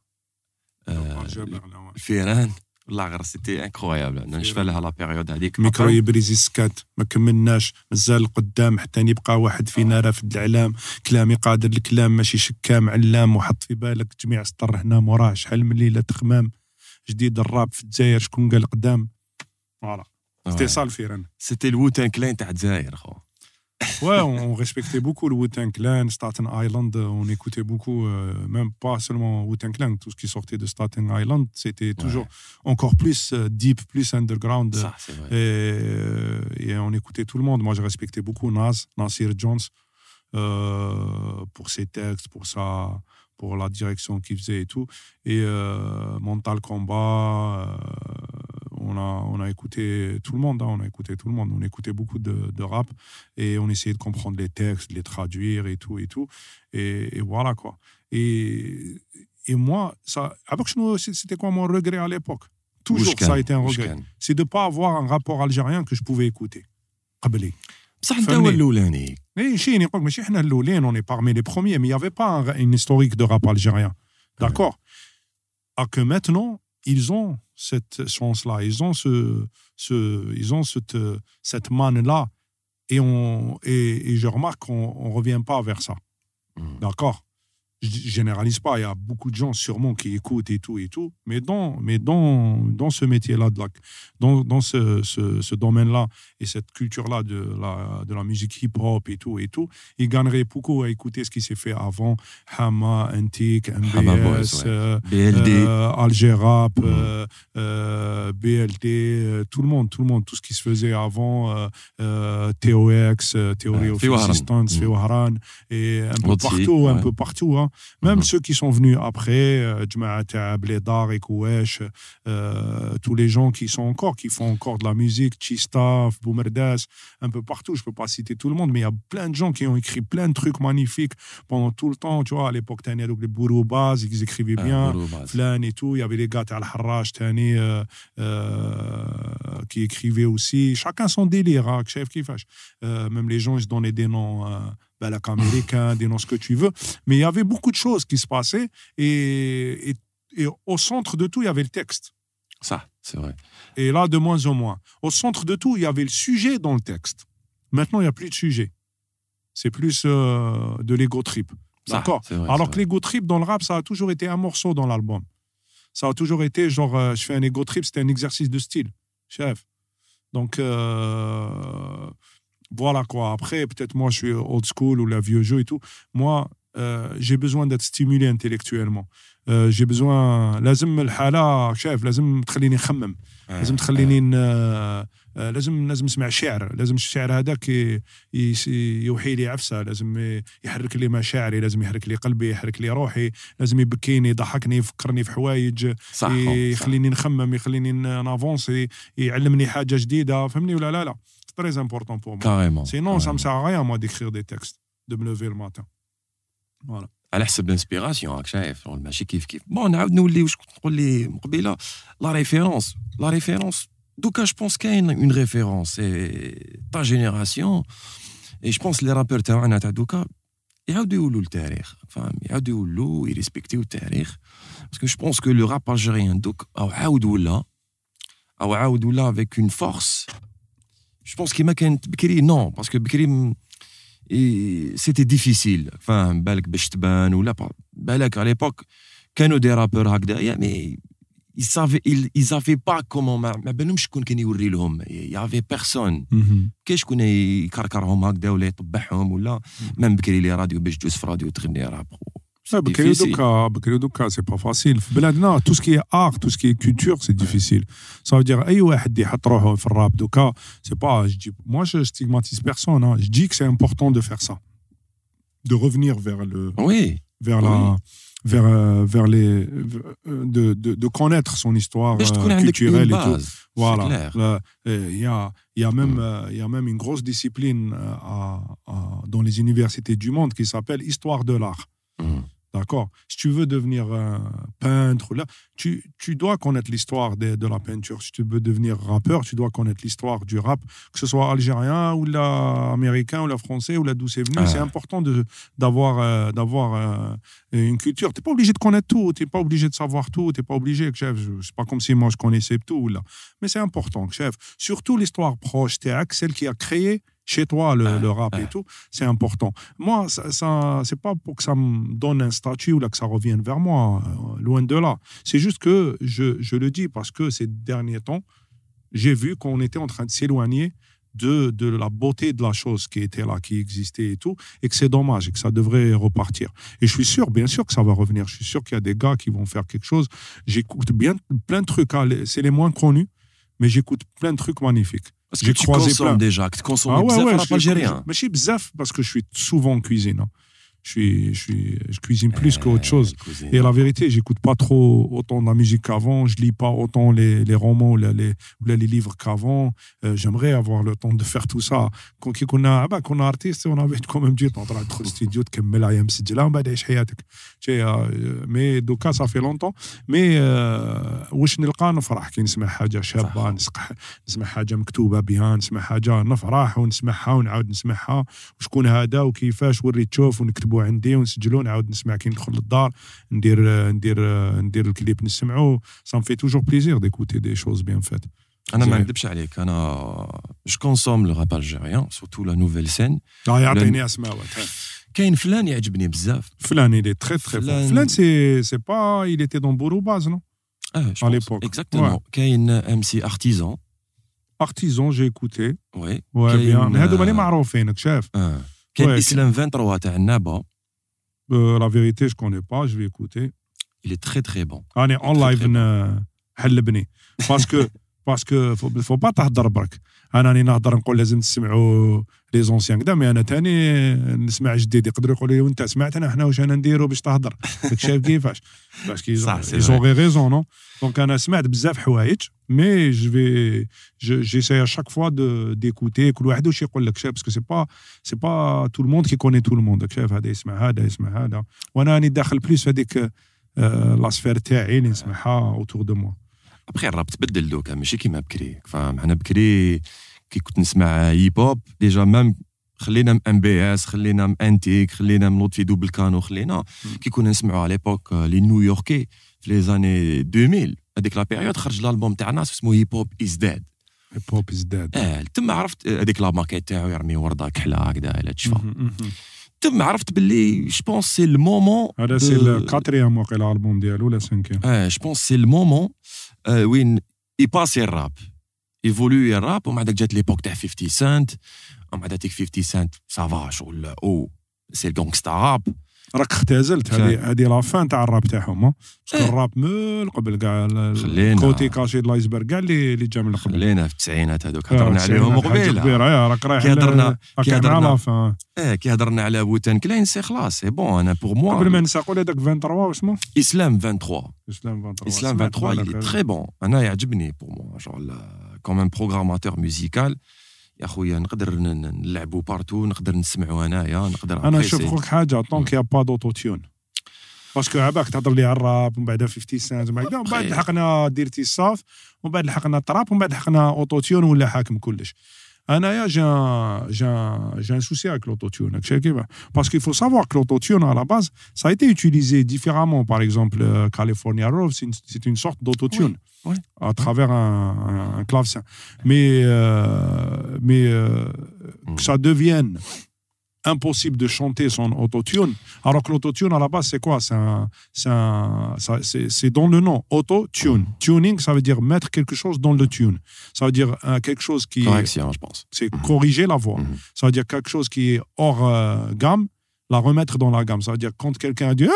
Alger, euh, Berlin, ouais. والله غير سيتي انكرويابل أنا نشفى لها لا بيريود هذيك. ميكرو يبريزي سكات ما كملناش مازال القدام حتى يبقى واحد فينا رافد العلام كلامي قادر الكلام ماشي شكام علام وحط في بالك جميع سطر هنا موراه. شحال من ليلة تخمام؟ جديد الراب في الجزائر شكون قال قدام؟ فوالا. سيتي سا الفيران سيتي الوتان كلاين تاع الجزائر خو ouais, on, respectait beaucoup le Wu-Tang Clan, Staten Island. Euh, on écoutait beaucoup, euh, même pas seulement Wu-Tang Clan, tout ce qui sortait de Staten Island, c'était toujours encore plus euh, deep, plus underground. Ça, euh, et, on écoutait tout le monde. Moi, je respectais beaucoup Nas, Nasir Jones, pour ses textes, pour sa, pour la direction qu'il faisait et tout. Et Mental Combat on, a, on a écouté tout le monde. hein, on a écouté tout le monde. On écoutait beaucoup de, de rap et on essayait de comprendre les textes, de les traduire et tout et tout. Et, et voilà quoi. Et, et moi, ça, avec nous, c'était quoi mon regret à l'époque Toujours, ça a été un regret. C'est de ne pas avoir un rapport algérien que je pouvais écouter. قبلي. بصح انت فهمني. هو الاولاني Eh, شي نقول ماشي احنا الاولين on est parmi les premiers mais il y avait pas un- une historique de rap algérien d'accord à que maintenant ils ont cette chance là ils ont ce, ce ils ont cette cette manne là et on et, et je remarque qu'on on revient pas vers ça. Mm. d'accord? Je généralise pas, il y a beaucoup de gens sûrement qui écoutent et tout et tout, mais dans, mais dans, dans ce métier-là, de la, dans, dans ce, ce, ce domaine-là et cette culture-là de la, de la musique hip-hop et tout et tout, ils gagneraient beaucoup à écouter ce qui s'est fait avant, Hama, Antique, MBS, Hama Boys, ouais. euh, BLD euh, Alger Rap, Mhm. euh, euh, BLD, euh, tout le monde, tout le monde, tout ce qui se faisait avant, euh, euh, TOX, euh, Theory of. Fi Wahran, et un peu partout, un peu partout. hein. Même Mhm. ceux qui sont venus après, Bledar et Kouesh, tous les gens qui sont encore, qui font encore de la musique, Chistaf, Boumerdas, un peu partout. Je peux pas citer tout le monde, mais il y a plein de gens qui ont écrit plein de trucs magnifiques pendant tout le temps. Tu vois, à l'époque, t'as les Bourou Baz, ils écrivaient bien. Flan et tout. Il y avait les gars à Al-Harraj, Tani, euh, euh, qui écrivaient aussi. Chacun son délire, hein, chef qui fâche. Euh, même les gens, ils se donnaient des noms euh, balak américains, des noms ce que tu veux. Mais il y avait beaucoup de choses qui se passaient. Et, et, et au centre de tout, il y avait le texte. Ça, c'est vrai. Et là, de moins en moins. Au centre de tout, il y avait le sujet dans le texte. Maintenant, il n'y a plus de sujet. C'est plus euh, de l'ego trip. D'accord Alors que l'ego trip dans le rap, ça a toujours été un morceau dans l'album. Ça a toujours été genre, euh, je fais un ego trip, c'était un exercice de style, chef. Donc, euh, voilà quoi. Après, peut-être moi, je suis old school ou la vieux jeu et tout. Moi, euh, j'ai besoin d'être stimulé intellectuellement. Euh, j'ai besoin لازم الحاله شايف لازم تخليني نخمم لازم تخليني لازم لازم نسمع شعر لازم الشعر هذاك يوحي لي عفسه لازم يحرك لي مشاعري لازم يحرك لي قلبي يحرك لي روحي لازم يبكيني يضحكني يفكرني في حوايج يخليني نخمم يخليني نافونسي يعلمني حاجة جديده فهمني ولا لا لا très important pour moi كاريمون sinon ça me sert à rien moi d'écrire des textes de me lever le matin voilà على حسب الانسبيراسيون راك شايف ماشي كيف كيف بون نعاود نولي واش كنت تقول لي من قبيله لا ريفيرونس لا ريفيرونس دوكا جو بونس كاين اون ريفيرونس تا جينيراسيون اي جو بونس لي رابور تاعنا تاع دوكا يعاودوا يولوا التاريخ فاهم يعاودوا يولوا يريسبكتيو التاريخ باسكو جو بونس كو لو راب الجيريان دوك او عاود ولا او عاود ولا افيك اون فورس جو بونس كيما كانت بكري نو باسكو بكري سيتي ديفيسيل فاهم بالك باش تبان ولا بالك على ليبوك كانوا دي رابور هكذايا مي ils savaient ils, ils avaient pas comment ما, ما بالهمش شكون كان يوري لهم يافي بيرسون كاين شكون يكركرهم هكذا ولا يطبعهم ولا مام بكري لي راديو باش تجوز في راديو تغني راب Ouais, Douka, c'est pas facile. Tout ce qui est art, tout ce qui est culture, c'est difficile. Ça veut dire, c'est pas, je dis, moi, je stigmatise personne. Hein. Je dis que c'est important de faire ça. De revenir vers le. Oui. Vers oui. la. Vers, euh, vers les. Euh, de, de, de connaître son histoire euh, culturelle et tout. Voilà. Euh, il y a, y, a même, y a même une grosse discipline à, à, dans les universités du monde qui s'appelle histoire de l'art. Mm. D'accord Si tu veux devenir un peintre, là, tu, tu dois connaître l'histoire de, de, la peinture. Si tu veux devenir rappeur, tu dois connaître l'histoire du rap, que ce soit algérien ou la américain ou la français ou la d'où c'est venu. Ah. C'est important d'avoir euh, d'avoir euh, une culture. Tu n'es pas obligé de connaître tout, tu n'es pas obligé de savoir tout, tu n'es pas obligé, chef. C'est pas comme si moi je connaissais tout. Là. Mais c'est important, chef. Surtout l'histoire proche, celle qui a créé chez toi le, ah, le rap ah. et tout, c'est important. Moi, ça, ça c'est pas pour que ça me donne un statut ou là que ça revienne vers moi, euh, loin de là. C'est juste que je, je, le dis parce que ces derniers temps, j'ai vu qu'on était en train de s'éloigner de, de, la beauté de la chose qui était là, qui existait et tout, et que c'est dommage et que ça devrait repartir. Et je suis sûr, bien sûr que ça va revenir. Je suis sûr qu'il y a des gars qui vont faire quelque chose. J'écoute bien plein de trucs, hein. c'est les moins connus, mais j'écoute plein de trucs magnifiques. Parce que tu consommes plein. déjà, que tu consommes ah ouais, ouais, algérien. Mais je suis bzaf parce que je suis souvent en cuisine. Hein je, suis, je, suis, je cuisine plus qu'autre chose. Et la vérité, j'écoute pas trop autant de la musique qu'avant. Je lis pas autant les, les romans ou les, les, les livres qu'avant. Euh, J'aimerais avoir le temps de faire tout ça. Quand on a, bah, quand on a artiste, on avait quand même du temps dans le studio de كمل ايام سجلها ومن بعد عيش حياتك. مي دوكا ça fait longtemps. مي واش نلقى نفرح كي نسمع حاجه شابه نسمع نسمع حاجه مكتوبه بها نسمع حاجه نفرح ونسمعها ونعاود نسمعها وشكون هذا وكيفاش وري تشوف ونكتبوا نكتبوا عندي ونسجلوا نعاود نسمع كي ندخل للدار ندير ندير ندير الكليب نسمعو سا في توجور بليزير ديكوتي دي شوز بيان فات انا ما نكذبش عليك انا جو كونسوم لو راب الجيريان سورتو لا نوفيل سين اه يعطيني اسماء كاين فلان يعجبني بزاف فلان il est très très فلان, فلان سي سي با il était dans Bourou Baz non اه à l'époque exactement كاين ام سي ارتيزون ارتيزون جي écouté وي ouais bien هادو ماني معروفين شاف كاين اسلام 23 تاع النابا لا فيريتي جو كوني با جو في écouter. Il est très très bon. راني اون لايف حلبني باسكو باسكو فو با تهضر برك أنا راني نهضر نقول لازم تسمعوا لي زونسيان كدا مي أنا تاني نسمع جديد يقدروا يقولوا لي وأنت سمعتنا حنا واش أنا نديروا باش تهضر؟ راك شايف كيفاش؟ باش كي زون غي ريزون نو دونك أنا سمعت بزاف حوايج مي جو في جيساي اشاك فوا دو ديكوتي كل واحد واش يقول لك شايف باسكو سي با سي با تو الموند كي كوني تو الموند شايف هذا يسمع هذا يسمع هذا. وأنا راني داخل بليس في هذيك لا سفير تاعي اللي نسمعها اوتور دو موا ابخي الراب تبدل دوكا ماشي كيما بكري فاهم؟ أنا بكري كي كنت نسمع هيب هوب ديجا مام خلينا من ام بي اس خلينا من انتيك خلينا من في دوبل كانو خلينا كي كنا نسمعوا على ليبوك لي نيويوركي في لي زاني 2000 هذيك لا بيريود خرج الالبوم تاعنا اسمه هيب هوب از ديد هيب هوب از ديد آه تما عرفت هذيك لا ماكيت تاعو يرمي ورده كحله هكذا إلى تشفى. تما عرفت باللي جو بونس سي المومون هذا سي الكاتريام واقيلا البوم ديالو ولا سانكيام آه جو بونس سي المومون وين يباسي الراب ايفولوي الراب ومن بعد جات ليبوك تاع 50 سنت ومن بعد تيك 50 سنت سافا شغل أو سي الجونغستا راب راك اختزلت. هذه هذه لا فان تاع الراب تاعهم الراب من قبل كاع الكوتي كاشي لايسبرغ كاع اللي اللي جا من قبل خلينا في التسعينات هذوك. هضرنا عليهم قبيلة. كبيرة. راك رايح كي هضرنا كي هضرنا آه كي هضرنا على بوتان كلاين سي خلاص سي بون أنا بور موا قبل ما ننسى قول هذاك 23 واسمو؟ اسلام 23 اسلام 23 اسلام 23 il est très bon. أنا يعجبني بور موا جون كوم ان بروغراماتور ميوزيكال. يا خويا نقدر نلعبوا بارتو نقدر نسمعوا انايا نقدر أنا نشوف خوك حاجة طونك يا با دوتو تيون باسكو عباك تهضر لي على الراب ومن بعد 50 سنت ومن بعد لحقنا ديرتي الصاف ومن بعد لحقنا الطراب ومن بعد لحقنا اوتو تيون ولا حاكم كلش. Anaya, j'ai un, j'ai un, souci avec l'autotune. Parce qu'il faut savoir que l'autotune, à la base, ça a été utilisé différemment. Par exemple, euh, California Roll, c'est une, sorte d'autotune Oui, oui. à travers un, un, un clavecin. Mais, euh, mais euh, que ça devienne impossible de chanter son autotune. Alors que l'autotune, à la base, c'est quoi? C'est dans le nom, auto-tune. Tuning, ça veut dire mettre quelque chose dans le tune. Ça veut dire euh, quelque chose qui... Correction, je pense. C'est corriger la voix. Mm-hmm. Ça veut dire quelque chose qui est hors euh, gamme, la remettre dans la gamme. Ça veut dire quand quelqu'un a dit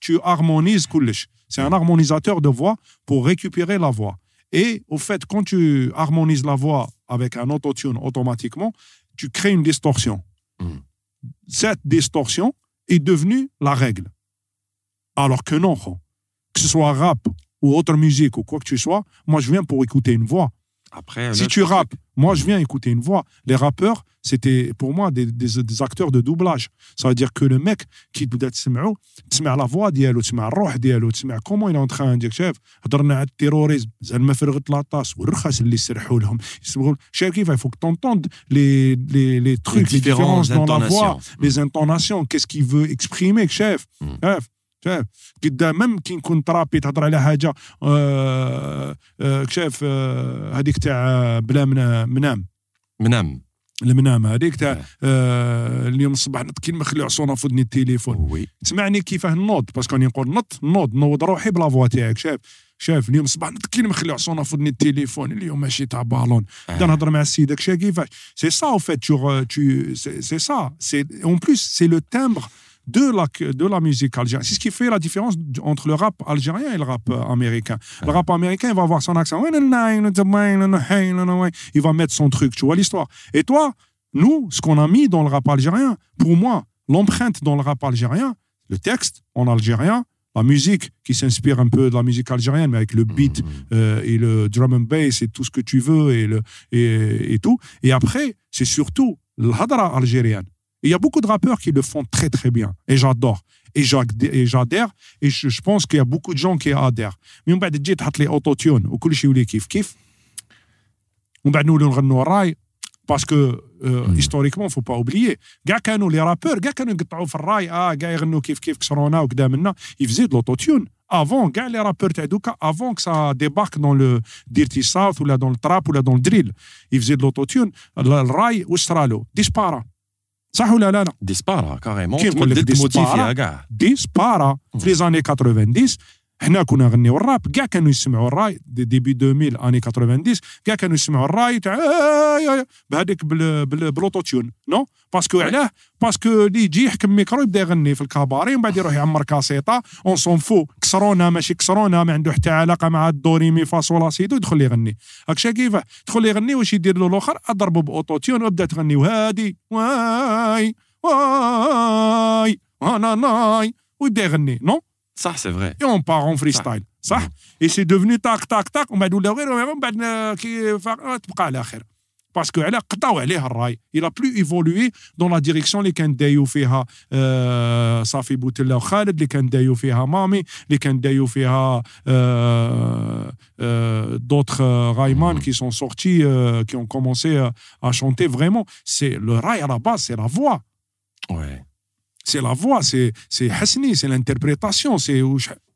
tu harmonises C'est un harmonisateur de voix pour récupérer la voix. Et au fait, quand tu harmonises la voix avec un autotune automatiquement, tu crées une distorsion. Mhm. Cette distorsion est devenue la règle. Alors que non, que ce soit rap ou autre musique ou quoi que tu sois, moi je viens pour écouter une voix. Après, Si tu rappes, moi je viens écouter une voix. Les rappeurs, c'était pour moi des, des, des acteurs de doublage. Ça veut dire que le mec qui تبدا تسمعه تسمع la voix ديالو تسمع الروح ديالو تسمع comment il est en train de شايف هضرنا على التيروريزم زعما فرغت لاطاس والرخص اللي سرحوا لهم يسمعوا شايف كيف il faut que tu entendes les, les, les les trucs les différentes différences dans la voix intonations. les intonations qu'est-ce qu'il veut exprimer شايف Mm. شايف شايف قدام même كي نكون ترابي تهضر على حاجه آه آه شايف آه هذيك تاع بلا منا- منام منام المنام هذيك تاع آه. آه اليوم الصباح نط كي نخلي عصونا في ودني التليفون. وي. تسمعني كيفاه نوض باسكو راني نقول نط نوض نوض روحي بلا فوا تاعك شايف شايف اليوم الصباح نط كي نخلي عصونا في ودني التليفون اليوم ماشي تاع بالون. نبدا نهضر مع السيدك شا كيفاش؟ سي سا أو فيت tu c'est ça. C'est en plus c'est le timbre de la de la musique algérienne c'est ce qui fait la différence entre le rap algérien et le rap euh, américain le rap américain il va avoir son accent il va mettre son truc tu vois l'histoire et toi nous ce qu'on a mis dans le rap algérien pour moi l'empreinte dans le rap algérien le texte en algérien la musique qui s'inspire un peu de la musique algérienne mais avec le beat Mhm. euh, et le drum and bass et tout ce que tu veux et, le, et, et tout. Et après, c'est surtout l'hadra algérienne. Et il y a beaucoup de rappeurs qui le font très très bien. Et j'adore. Et j'ad- et j'adhère. Et je, je pense qu'il y a beaucoup de gens qui adhèrent. Mais on va dire تحط لي autotune وكل شيء يولي كيف كيف. ومن بعد نولوا نغنوا الراي باسكو مم. هيستوريكمون فو با اوبليي كاع كانوا لي رابور كاع كانوا يقطعوا في الراي اه كاع يغنوا كيف كيف كسرونا وكذا منا يفزيد لوتوتيون افون كاع لي رابور تاع دوكا افون que ça débarque dans le dirty south ولا dans le trap ولا dans le drill يفزيد لوتوتيون الراي واش صرالو ديسبارا صح ولا لا؟ ديسبارا كاريمون كي نقول لك ديسبارا؟ ديسبارا في لي زاني 90 حنا كنا نغنيو الراب كاع كانوا يسمعوا الراي دي ديبي 2000 اني 90 كاع كانوا يسمعوا الراي تاع آه، آه، بهذيك بال- بال- بلوتوتيون نو باسكو علاه باسكو اللي يجي يحكم ميكرو يبدا يغني في الكاباري ومن بعد يروح يعمر كاسيطه اون سون فو كسرونا ماشي كسرونا ما عنده حتى علاقه مع الدوري مي فا صولا سيدو يدخل يغني هاك شا كيفاه يدخل يغني واش يدير له الآخر اضربه باوتوتيون وابدا تغني وهادي واي واي أنا ناي ويبدا يغني نو صح سي فري et on part en freestyle صح et c'est devenu طاق طاق طاق ومن بعد ولا غير ومن بعد كي فا- تبقى على خير باسكو على قطعوا عليه الراي il a plus évolué dans la direction اللي كان دايو فيها آه صافي بوتلا وخالد اللي كان دايو فيها مامي اللي كان دايو فيها آه آه d'autres رايمان qui sont sortis euh, qui ont commencé euh, à chanter vraiment c'est le rail à la base c'est la voix وي c'est la voix, c'est Hasni, c'est l'interprétation, c'est.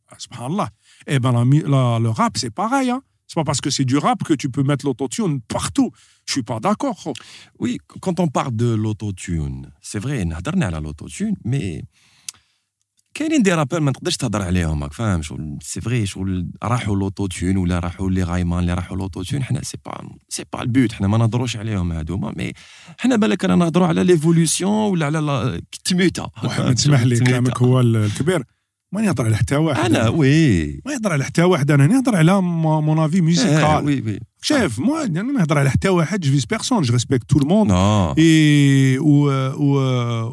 Ah, subhanallah. Eh ben, la, la, le rap, c'est pareil. Hein. C'est pas parce que c'est du rap que tu peux mettre l'autotune partout. Je suis pas d'accord. Oui, quand on parle de l'autotune, c'est vrai, on a l'autotune, mais كاينين دي رابور ما تقدرش تهضر عليهم راك فاهم شغل سي فري شغل راحوا لوتوتيون ولا راحوا لي غايمان اللي راحوا لوتوتيون حنا سي با سي با البوت حنا ما نهضروش عليهم هذوما مي حنا بالك رانا نهضروا على ليفولوسيون ولا على التميته محمد تسمح لي. كلامك هو ال- الكبير ما نهضر على حتى واحد انا وي ما يهضر على حتى واحد انا نهضر على مون افي آه، ميوزيكال وي وي شايف moi انا ما نهضر على حتى واحد جو فيس بيرسون جو ريسبكت تو الموند نو اي و و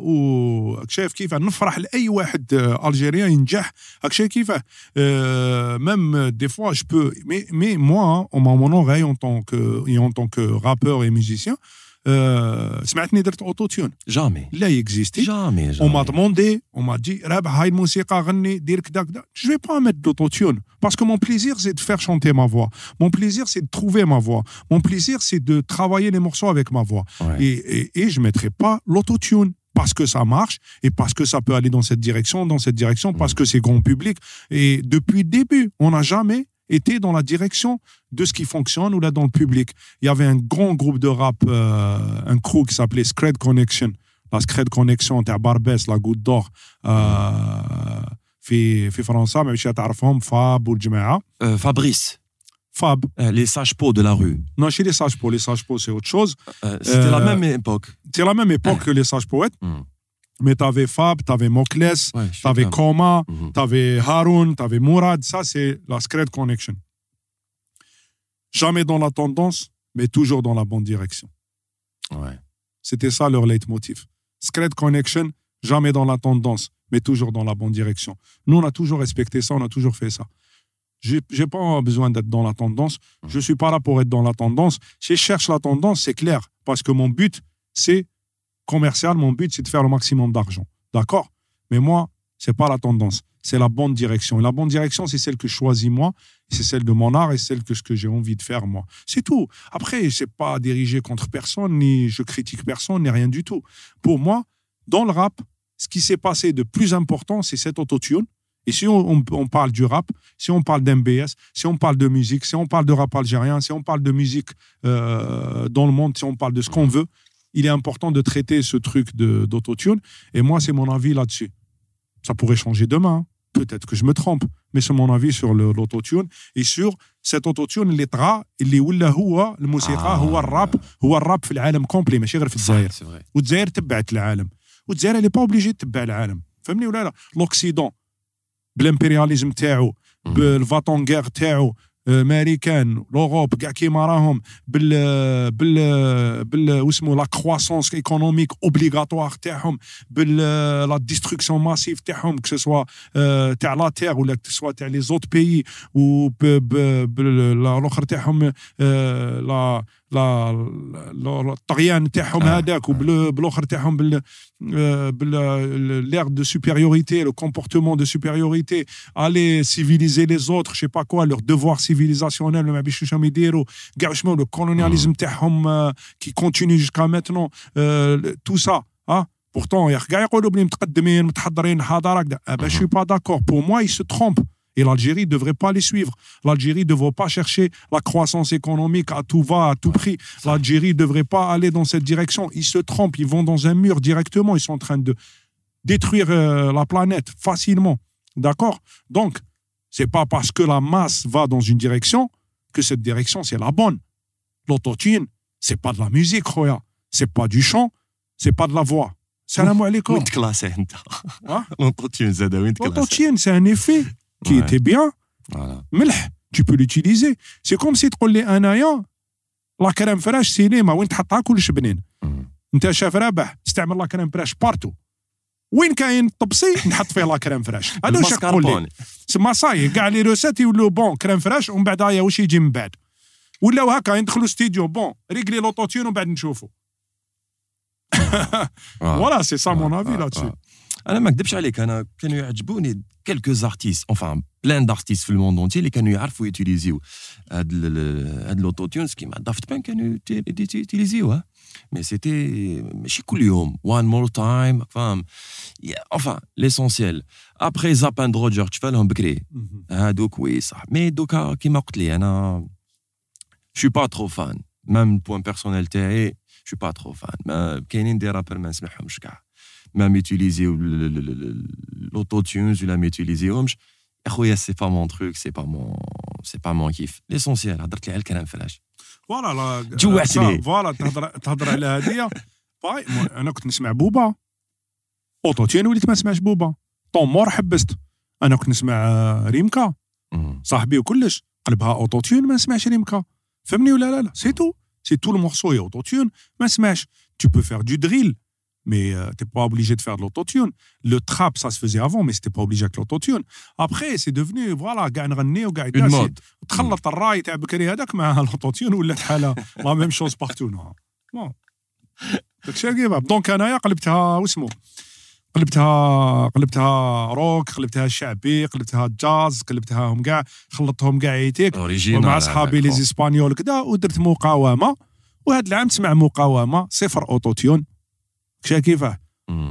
و شايف كيف نفرح لاي واحد آه، الجيريان ينجح هاك شايف كيف ميم دي فوا جو بو مي مي موا on m'a mon oreille en tant que et en tant que rappeur et musicien آه، سمعتني درت اوتو تيون جامي لا يكزيستي جامي On m'a جامي demandé, on m'a dit, Rab, هاي الموسيقى غني دير كدا كدا. Je vais pas mettre d'autotune. Parce que mon plaisir, c'est de faire chanter ma voix. Mon plaisir, c'est de trouver ma voix. Mon plaisir, c'est de travailler les morceaux avec ma voix. Ouais. Et, et, et je mettrai pas l'autotune. Parce que ça marche et parce que ça peut aller dans cette direction, dans cette direction, parce que c'est grand public. Et depuis le début, on n'a jamais été dans la direction de ce qui fonctionne ou là dans le public. Il y avait un grand groupe de rap, euh, un crew qui s'appelait Scred Connection. La Scred Connection تاع باربس لا Goutte d'Or آه في في فرنسا ما مش تعرفهم فاب والجماعه Euh, Fabrice, فاب euh, les sages pots de la rue. non chez les sages pots les sages pots c'est autre chose Euh, C'était la Euh, même époque. c'est la même époque que les sages poètes Hmm. mais t'avais Fab t'avais Mokles Ouais, je t'avais Koma Mhm. t'avais Haroun t'avais Mourad ça c'est la Scred Connection jamais dans la tendance mais toujours dans la bonne direction Ouais. C'était ça leur leitmotiv. Scred Connection, jamais dans la tendance, mais toujours dans la bonne direction. Nous, on a toujours respecté ça, on a toujours fait ça. J'ai j'ai pas besoin d'être dans la tendance. Je suis pas là pour être dans la tendance. Si je cherche la tendance, c'est clair. Parce que mon but, c'est commercial. Mon but, c'est de faire le maximum d'argent. D'accord? Mais moi, c'est pas la tendance. C'est la bonne direction. Et la bonne direction, c'est celle que je choisis moi. C'est celle de mon art et celle que, ce que j'ai envie de faire moi. C'est tout. Après, c'est pas dirigé contre personne, ni je critique personne, ni rien du tout. Pour moi, dans le rap, ce qui s'est passé de plus important, c'est cet autotune. Et si on parle du rap, si on parle d'MBS, si on parle de musique, si on parle de rap algérien, si on parle de musique euh, dans le monde, si on parle de ce qu'on veut, il est important de traiter ce truc de- d'autotune. Et moi, c'est mon avis là-dessus. Ça pourrait changer demain. hein. Peut-être que je me trompe, mais c'est mon avis sur le- l'autotune et sur cet autotune اللي طغى اللي ولا هو الموسيقى آه. هو الراب هو الراب في العالم كومبلي ماشي غير في الجزائر C'est vrai. والجزائر تبعت العالم والجزائر اللي با اوبليجي تتبع العالم فهمني ولا لا لوكسيدون بالامبرياليزم تاعو Mhm. بالفاتونغيغ تاعو امريكان لوروب كاع كيما راهم بال بال بال واسمو لا كرواسونس ايكونوميك اوبليغاتوار تاعهم بال لا ديستركسيون ماسيف تاعهم كو سوا تاع لا تيغ ولا كو سوا تاع لي زوت بيي و الأخر تاعهم آه، لا- الطغيان تاعهم آه. هذاك وبالاخر تاعهم بال l'air de supériorité, le comportement de supériorité, aller civiliser les autres, je sais pas quoi, leur devoir civilisationnel, ما بيش واش راهم يديروا كاع واش le colonialisme تاعهم euh, qui continue jusqu'à maintenant, euh, tout ça, hein. Pourtant, يا أخي كاع يقولوا بلي متقدمين متحضرين حضاره كذا. Ah ben, je suis pas d'accord. Pour moi, ils se trompent. Et l'Algérie ne devrait pas les suivre. L'Algérie ne devrait pas chercher la croissance économique à tout va, à tout prix. L'Algérie ne devrait pas aller dans cette direction. Ils se trompent, ils vont dans un mur directement. Ils sont en train de détruire euh, la planète facilement. D'accord? Donc, c'est pas parce que la masse va dans une direction que cette direction, c'est la bonne. L'autotune, c'est pas de la musique, Roya. C'est pas du chant, c'est pas de la voix. Salam alaikum. Hein? L'autotune, c'est un effet qui Ouais. était bien, Voilà. ملح tu peux l'utiliser c'est comme si تقول لي أنايا لا كريم فراش سينما وين تحطها كلش بنين. أنت شاف رابح تستعمل لا كريم فراش بارتو وين كاين طبسي نحط فيه لا كريم فراش هذا واش تقول لي. سما صاي كاع لي روسات يولوا بون كريم فراش ومن بعد هيا واش يجي من بعد ولاو هكا يدخلوا ستوديو بون ريغلي لوطوتيون ومن بعد نشوفوا. فوالا سي سا مون افي لا. انا ما نكذبش عليك انا كانوا يعجبوني كيلكوز ارتيست انفان بلان دارتيست في الموند اونتي اللي كانوا يعرفوا يوتيليزيو هاد ال- هاد لوتوتيونز كيما دافت بان كانوا يوتيليزيوه مي سيتي ماشي كل يوم وان مور تايم فاهم انفان ليسونسيال ابخي زابان روجر تشفالهم بكري هادوك وي صح مي دوكا كيما قلت لي انا شو با ترو فان ميم بوان بيرسونيل تاعي شو با ترو فان ما كاينين دي رابر ما نسمعهمش كاع ما ميتيليزيو l'autotune ولا ما يوتيليزيوهمش يا خويا سي با مون تروك سي با مون سي با مون كيف ليسونسيال هضرت لي على الكلام فلاش فوالا لا جوعتني. فوالا تهضر تهضر على هذه باي مو- انا كنت نسمع بوبا اوتوتيون وليت ما نسمعش بوبا طومور حبست انا كنت نسمع آه، ريمكا صاحبي وكلش قلبها اوتوتيون ما نسمعش ريمكا فهمني ولا لا لا سي تو سي تو المورسو اوتوتيون ما نسمعش tu peux faire du drill Mais euh, t'es pas obligé de faire de l'autotune. Le trap, ça se faisait avant, mais c'était pas obligé avec l'autotune. Après, c'est devenu, voilà, قاع نغني وقاع اون يداسي. مود تخلط الراي تاع بكري هذاك مع الاوتوتيون ولات حاله لا ميم شوز بارتو داكشي كيف دونك انايا قلبتها واسمو قلبتها قلبتها روك قلبتها شعبي قلبتها جاز قلبتها هم كاع خلطتهم كاع اوريجينال ومع صحابي لي زيسبانيول كدا ودرت مقاومه وهذا العام تسمع مقاومه صفر اوتوتيون كشا كيفاه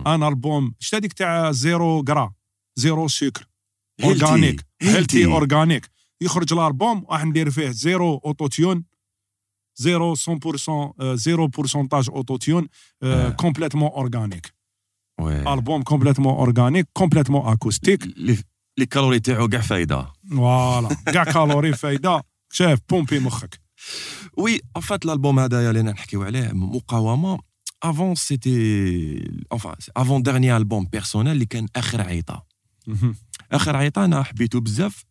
أنا ألبوم شتا ديك تاع زيرو كرا زيرو سكر أورغانيك هيلتي أورغانيك. يخرج الألبوم راح ندير فيه زيرو أوتوتيون زيرو 100% آه، زيرو بورسونتاج أوتوتيون آه. كومبليتمون أورغانيك. وي ألبوم كومبليتمون أورغانيك كومبليتمون اكوستيك لي لي كالوري تاعو كاع فايدة. فوالا كاع كالوري فايدة. شاف بومبي مخك. وي ان فات الالبوم هذايا اللي نحكيو عليه مقاومة. افون سيتي انفان افون ديرني البوم بيرسونيل اللي كان آخر عيطة. آخر عيطة أنا حبيته بزاف.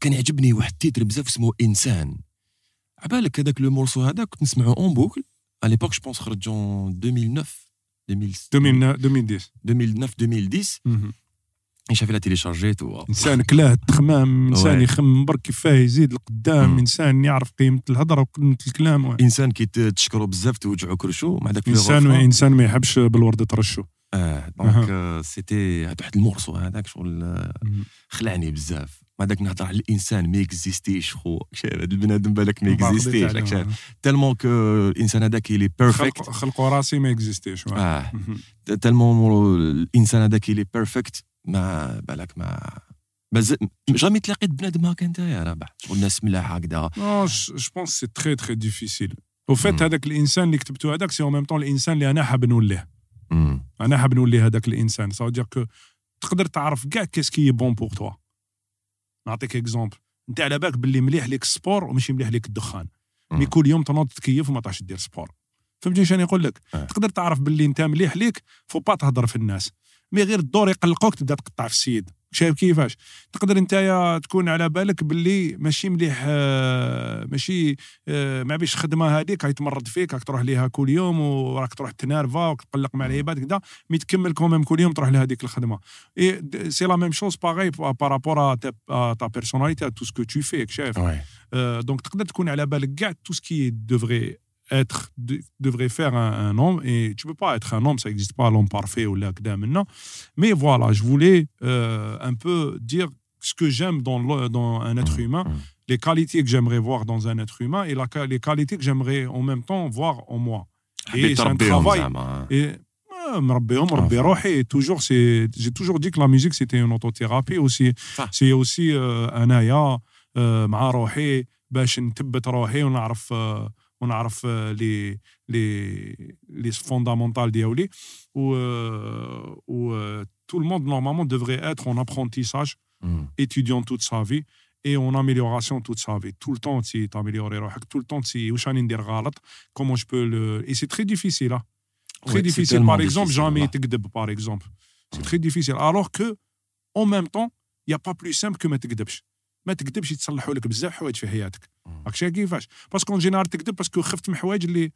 كان يعجبني واحد التيتر بزاف اسمه إنسان. عبالك هذاك لو مورسو هذاك كنت نسمعو اون بوكل à l'époque je pense خرج en 2009 2010 2010 2009 2010 مهم. شافي لا تيليشارجيت إنسان كلاه تخمام إنسان. يخمم برك كيفاه يزيد لقدام. إنسان يعرف قيمة الهضرة وقيمة الكلام و- إنسان كي تشكرو بزاف توجعو كرشو مع داك إنسان. إنسان ما يحبش بالورد ترشو آه دونك آه، سيتي هاد واحد المورسو هذاك شغل آه، خلعني بزاف مع داك نهضر على الإنسان ما اكزيستيش خو [LAUGHS] هاد البنادم بالك ما اكزيستيش تالمون كو الإنسان هذاك اللي بيرفكت خلق خلقوا راسي ما اكزيستيش. آه. تالمون الإنسان هذاك اللي بيرفكت ما بالك ما مازال جامي تلاقيت بنادم هكا انت يا رابح شغل ناس ملاح هكذا. نو جو بونس سي تري تري ديفيسيل أو فيت. هذاك الإنسان اللي كتبته هذاك سي اون ميم طون الإنسان اللي أنا حاب نوليه. مم. أنا حاب نولي هذاك الإنسان. سا دير كو تقدر تعرف كاع كيس كي بون بور توا نعطيك اكزومبل أنت على بالك باللي مليح ليك السبور وماشي مليح ليك الدخان. مي مم. كل يوم تنوض تكيف وما تعرفش دير سبور فهمتني شنو نقول لك؟ آه. تقدر تعرف باللي أنت مليح ليك فو با تهضر في الناس. مي غير الدور يقلقوك تبدا تقطع في السيد. شايف كيفاش؟ تقدر انت تكون على بالك باللي ماشي مليح آه، ماشي آه، ما بيش خدمة هذيك هيتمرد فيك راك تروح ليها كل يوم وراك تروح تنارفا وتقلق مع العباد كذا مي تكمل كوميم كل يوم تروح لهذيك الخدمة. إي سي لا ميم شوز باغي بارابور تا بيرسوناليتي تو سكو تو فيك شايف؟ Euh, donc تقدر تكون على بالك كاع ce qui devrait être de- devrait faire un, un homme et tu peux pas être un homme ça existe pas l'homme parfait ou là كدا منا mais voilà je voulais euh, un peu dire ce que j'aime dans, le- dans un être humain مم. les qualités que j'aimerais voir dans un être humain et la, les qualités que j'aimerais en même temps voir en moi حبيت c'est un تربيهم travail. زعما et آه، مربيهم مربي Enfin. روحي toujours c'est j'ai toujours dit que la musique c'était une autothérapie aussi صح. c'est aussi euh, انايا آه، مع روحي باش نثبت روحي ونعرف آه، ونعرف آه، لي لي لي فوندامونتال ديالي و آه، و آه، tout le monde normalement devrait être en apprentissage مم. étudiant toute sa vie et en amélioration toute sa vie. Tout le temps, tu t'améliorer روحك. Tout le temps, tu واش راني ندير غلط. Comment je peux le... Et c'est très difficile. Hein. Très Ouais, c'est difficile. tellement Par exemple, difficile, jamais là. تكذب, par exemple. C'est Mm. très difficile. Alors que, en même temps, il n'y a pas plus simple que ما تكذبش. ما تكذبش يتصلحوا لك بزاف حوايج في حياتك. راك شايف كيفاش؟ باسكو جينيرال تكذب باسكو خفت من حوايج اللي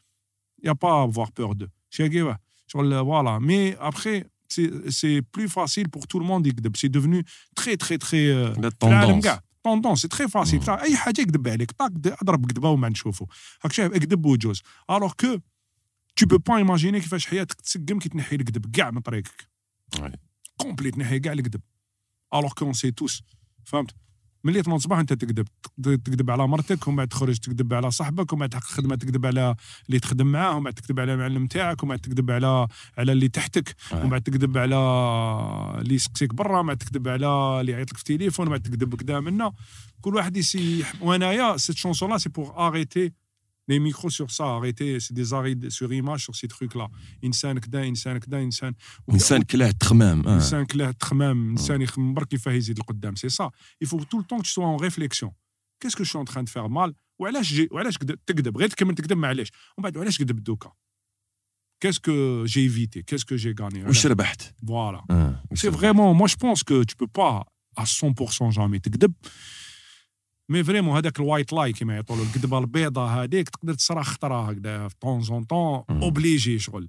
يا با افوار بور دو. شايف كيفاش؟ شغل فوالا. مي ابخي plus facile pour tout le monde يكذب. Très très très euh, لا في العالم كاع طوندونس سي تري فاسيل أي حاجة يكذب عليك طاك اضرب كذبه وما نشوفوا هاك شايف اكذب وجوز الوغ كو tu peux pas imaginer كيفاش حياتك تسقم كي تنحي الكذب كاع من طريقك. كومبليت تنحي كاع الكذب الوغ كون سي توس فهمت ملي تنوض الصباح أنت تكذب تك- تكذب على مرتك ومن بعد تخرج تكذب على صاحبك ومن بعد تحقق خدمة تكذب على اللي تخدم معاه ومن بعد تكذب على المعلم تاعك ومن بعد تكذب على على اللي تحتك ومن بعد تكذب على اللي يسقسيك برا ومن بعد تكذب على اللي يعيط لك في التليفون ومن بعد تكذب كدا منا كل واحد يسي وانايا سيت شونسون لا سي بور اريتي لي ميكرو سور سا اريتي سي دي زاري سور ايماج سور سي تروك لا انسان كدا انسان كدا انسان انسان كلاه تخمام آه. انسان كلاه تخمام انسان يخمم برك كيفاه يزيد لقدام سي سا il faut tout le temps que tu sois en réflexion qu'est-ce que je suis en train de faire mal وعلاش جي وعلاش كد- تكذب غير تكمل تكذب معليش ومن بعد وعلاش كذب دوكا qu'est-ce que j'ai évité qu'est-ce que j'ai gagné واش ربحت voilà آه. واش c'est ربحت؟ vraiment moi je pense que tu peux pas à 100% jamais تكذب مي فريمون هذاك الوايت لاي كيما يعطوا له الكذبه البيضاء هذيك تقدر تصرا خطره هكذا في طون زون طون. اوبليجي شغل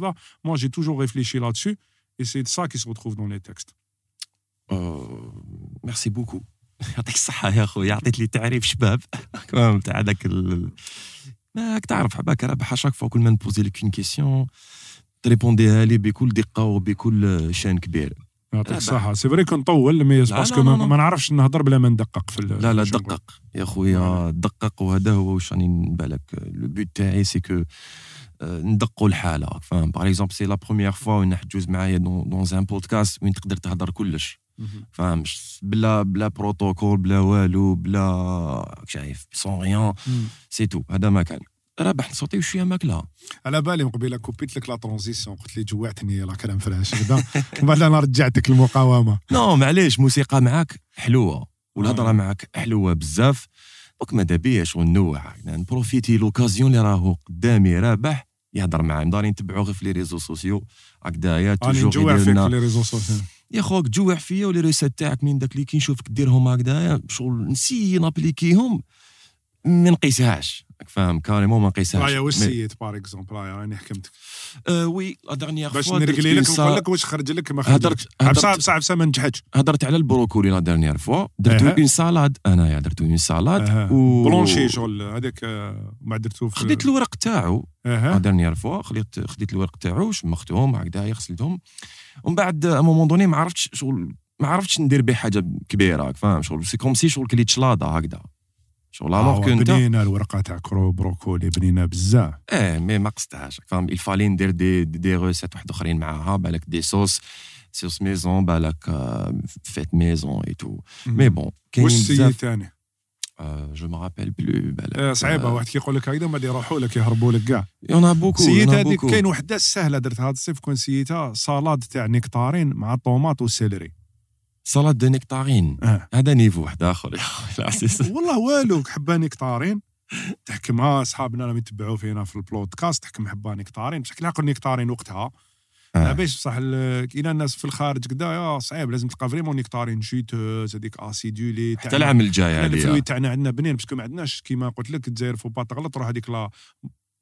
لا موا جي توجور ريفليشي لا دسو et c'est ça qui se retrouve dans les textes. ميرسي بوكو [LAUGHS] يعطيك الصحة يا خويا عطيت لي تعريف شباب. [LAUGHS] كمان تاع هذاك ماك تعرف حباك رابح شاك فوا كل ما نبوزي لك اون كيسيون تريبونديها لي بكل دقة وبكل شان كبير. يعطيك الصحة. سي فري كنطول مي باسكو ما نعرفش نهضر بلا ما ندقق في لا لا. دقق يا خويا دقق وهذا هو واش راني نبالك لو بوت تاعي سي كو ندقوا الحالة. فاهم؟ باغ اكزومبل سي لا بروميير فوا وين حتجوز معايا دون ان بودكاست وين تقدر تهضر كلش. فاهم؟ بلا بلا بروتوكول بلا والو بلا شايف سون ريان. سي تو هذا ما كان. رابح نصوتي شوية ماكلة. على بالي من قبيله كوبيت لك لا ترانزيسيون. قلت لي جوعتني لا كلام فراش. [LAUGHS] ومن بعد أنا رجعتك المقاومه [LAUGHS] نو معليش موسيقى معاك حلوة. والهضرة آه. معاك حلوة بزاف. دونك ماذا بيا؟ شغل نوع. نبروفيتي لوكازيون اللي راهو قدامي رابح. يهضر معاه مداري نتبعو غير في لي ريزو سوسيو. هكذايا توجور نجوع فيك في لي ريزو سوسيال يا خوك تجوع فيا ولي ريسات تاعك من داك اللي كي نشوفك ديرهم هكذايا. شغل نسي نابليكيهم. ما نقيسهاش. فاهم؟ كاريمون ما نقيسهاش رايا واش سيت بار اكزومبل رايا راني حكمتك آه وي لا دارنيير باش فوا نرقلي لك نقول لك واش خرج لك ما عبسه هدرت- عبسه عبسه ما نجحتش. هضرت على البروكولي لا دارنيير فوا درت. اون سالاد انايا درت اون سالاد. و بلونشي شغل هذاك آه، ما درتو خديت الورق تاعو. لا أها دارنيير فوا خديت خديت الورق تاعو شمختهم هكذايا غسلتهم. ومن بعد ا مومون دوني ما عرفتش شغل ما عرفتش ندير به حاجة كبيرة فاهم؟ شغل سي كوم سي شغل كليت شلاضه هكذا. شغل آه، الوغ كنت بنينه الورقة تاع كرو بروكولي بنينه بزاف. آه مي ما قصدتهاش راك فاهم الفالي ندير دي دي, روسيت واحد أخرين معاها بالك دي صوص صوص ميزون بالك آه، فيت ميزون اي تو مي بون كاينين واش بزاف. ثاني جو ما رابيل بلو بالك. آه، صعيبة واحد كيقول لك هكذا بعد يروحوا لك يهربوا لك كاع. يون ا بوكو سيت هذيك كاين وحدة سهلة درتها هذا الصيف كون سيتها سالاد تاع نكتارين مع طوماط وسيلري. سالاد دو نكتارين آه. هذا نيفو واحد آخر. [LAUGHS] [LAUGHS] والله والو حبه نكتارين تحكمها أصحابنا راهم يتبعوا فينا في البودكاست تحكم حبه نكتارين بصح كي نعقل نكتارين وقتها. آه. باش بصح ال- كاين الناس في الخارج كدا يا صعيب. لازم تلقى فريمون نكتارين جيتوز هذيك أسيدولي حتى العام الجاي حنا الفروي عليا تاعنا عندنا بنين باسكو ما عندناش كيما قلت لك الجزائر فو با تغلط روح هذيك لا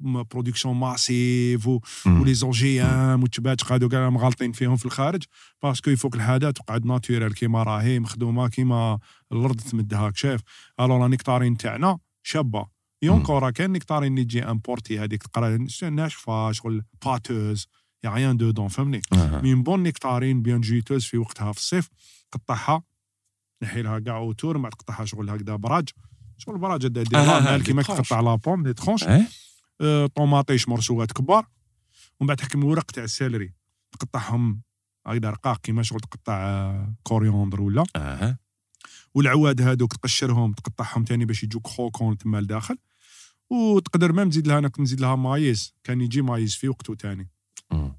برودكسيون ماسيف. ولي زوجيام وتبات قعدوا كاع مغالطين فيهم في الخارج باسكو يفوك الحاجة تقعد ناتورال كيما راهي مخدومة كيما الأرض تمدها هاك شايف ألو لا نكتارين تاعنا شابة يونكو راه كاين نكتارين اللي تجي امبورتي هذيك تقرا ناشفة شغل باتوز يا ريان دودون فهمني. من بون نكتارين بيان جيتوز في وقتها في الصيف قطعها نحي لها كاع اوتور بعد تقطعها شغل هكذا براج شغل براج دير كيما ترونش. تقطع لا بوم دي تخونش؟ آه، طوماطيش مرسوات كبار ومن بعد تحكم الورق تاع السيلري تقطعهم هكذا رقاق كيما شغل تقطع آه، كوريوندر ولا. أها. والعواد هادوك تقشرهم تقطعهم تاني باش يجوك خوكون تما لداخل. وتقدر مام تزيد لها أنا كنت نزيد لها مايز كان يجي مايز في وقته تاني. مم.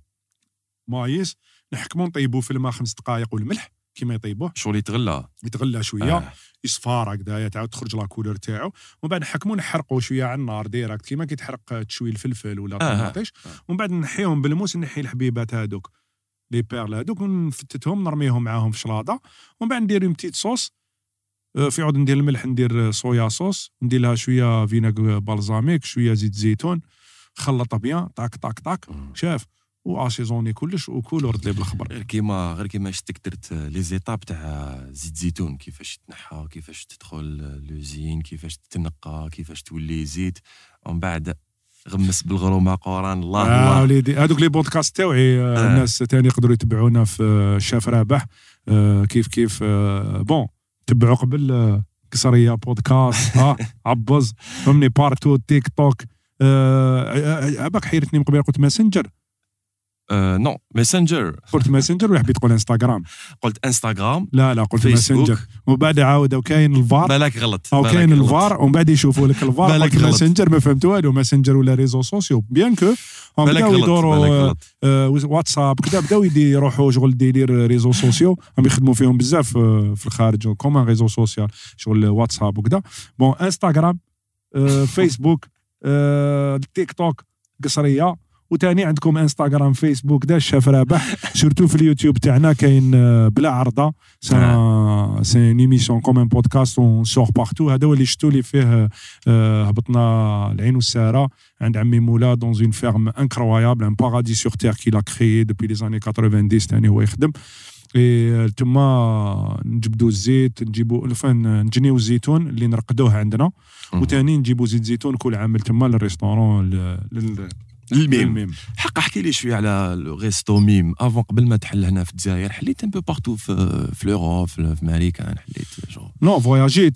مايز نحكمو نطيبوه في الماء خمس دقائق والملح. كيما يطيبوه. شغل يتغلى؟ يتغلى شوية. آه. يصفار هكذايا تعاود تخرج لا كولور تاعو. ومن بعد نحكمو نحرقو شوية على النار. ديراكت كيما كي تحرق تشوي الفلفل ولا آه. طماطيش. آه. ومن بعد نحيهم بالموس نحي الحبيبات هادوك. لي بيرل هادوك ونفتتهم نرميهم معاهم في شلاضة. ومن بعد ندير اون بتيت صوص آه، في عود ندير الملح ندير آه، صويا صوص. ندير لها شوية فيناغ بالزاميك شوية زيت زيتون. خلطها بيان. طاك طاك طاك. شاف واسيزوني كلش وكول ورد لي بالخبر. غير كيما غير كيما شتك درت لي زيتاب تاع زيت زيتون. كيفاش تنحى كيفاش تدخل لوزين كيفاش تنقى كيفاش تولي زيت. ومن بعد غمس بالغرومة قرآن الله الله. وليدي هذوك لي بودكاست تاوعي آه. آه. الناس تاني يقدروا يتبعونا في آه، شاف رابح. آه كيف كيف آه بون تبعوا قبل آه قصرية بودكاست آه [LAUGHS] عبز فهمني بارتو تيك توك. آه، آه، عباك حيرتني من قبل قلت ماسنجر. آه نو ماسنجر قلت ماسنجر ولا حبيت تقول انستغرام قلت انستغرام لا لا قلت. ماسنجر ومن بعد عاود وكاين الفار. بالك غلط أو كاين. الفار ومن بعد يشوفوا لك الفار. بالك. ماسنجر ما فهمت والو. ماسنجر ولا ريزو سوسيو بيان كو هم بداو يدوروا بالك آه، آه، واتساب كذا بداو يروحوا شغل ديلير ريزو سوسيو هم يخدموا فيهم بزاف آه، في الخارج. كومان ريزو سوسيال شغل واتساب وكذا. بون انستغرام آه، [LAUGHS] فيسبوك آه، تيك توك قصرية. وتاني عندكم انستغرام فيسبوك دا الشاف رابح. [LAUGHS] سورتو في اليوتيوب تاعنا كاين آه، بلا عرضة. سي ايميسيون كوم ان بودكاست اون سور بارتو هذا هو اللي شفتو اللي فيه آه، هبطنا العين والسارة. عند عمي مولا دون اون فيرم انكرويابل ان بارادي سور تير كي لا كريي دوبي لي زاني 90 تاني هو يخدم. اي تما نجبدو الزيت نجيبو الفن نجنيو الزيتون اللي نرقدوه عندنا. وتاني نجيبو زيت زيتون كل عام تما للريستورون الميم. للميم حق احكي لي شوية على لو ريستو ميم. افون قبل ما تحل هنا في الجزائر حليت ان بو بارتو في في لوروب في امريكان حليت جو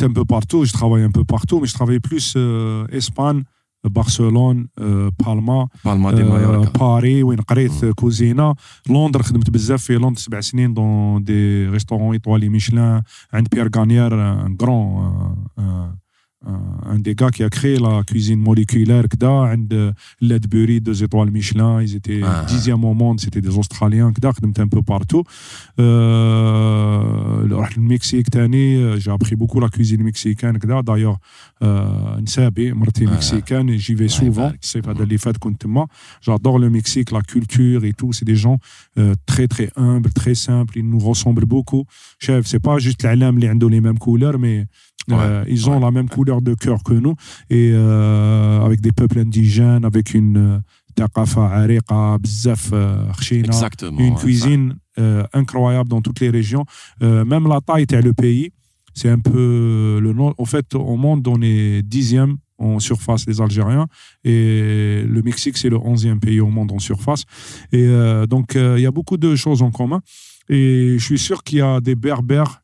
un peu partout. Je travaille un peu partout, mais je travaille plus euh, Espagne, Barcelone, euh, Palma, بالما دي مايوركا باري وين قريت كوزينه لندن خدمت بزاف في لندن سبع سنين دون دي ريستورون ايطوالي ميشلان عند بيير غانيير ان غران Euh, un des gars qui a créé la cuisine moléculaire, Kda, Ledbury, deux étoiles Michelin, ils étaient ah. dixième au monde, c'était des Australiens, Kda, un peu partout. Euh, le Mexique, euh, j'ai appris beaucoup la cuisine mexicaine, Kda, d'ailleurs, Nsabi, Marti ah. mexicaine, j'y vais souvent, bah, c'est pas mm-hmm. des fêtes contre moi. J'adore le Mexique, la culture et tout, c'est des gens très, très humbles, très simples, ils nous ressemblent beaucoup. Chef, c'est pas juste l'Alam, les les mêmes couleurs, mais euh, ils ont la même couleur de cœur que nous. Et euh, avec des peuples indigènes, avec une euh, Exactement, une cuisine incroyable dans toutes les régions. même la taille le pays, c'est un peu le nom. En fait, au monde, on est dixième en surface les Algériens. Et le Mexique c'est le onzième pays au monde en surface. Et donc il y a beaucoup de choses en commun. Et je suis sûr qu'il y a des berbères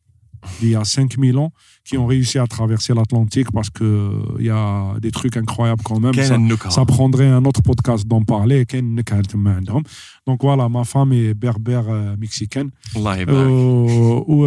il y a 5000 ans, qui ont réussi à traverser l'Atlantique parce qu'il y a des trucs incroyables quand même. كاين Ça- النكهه ça prendrait un autre podcast d'en parler. كاين نكهة تما عندهم. Donc voilà, ma femme est berbère euh, mexicaine. الله يبارك و, و,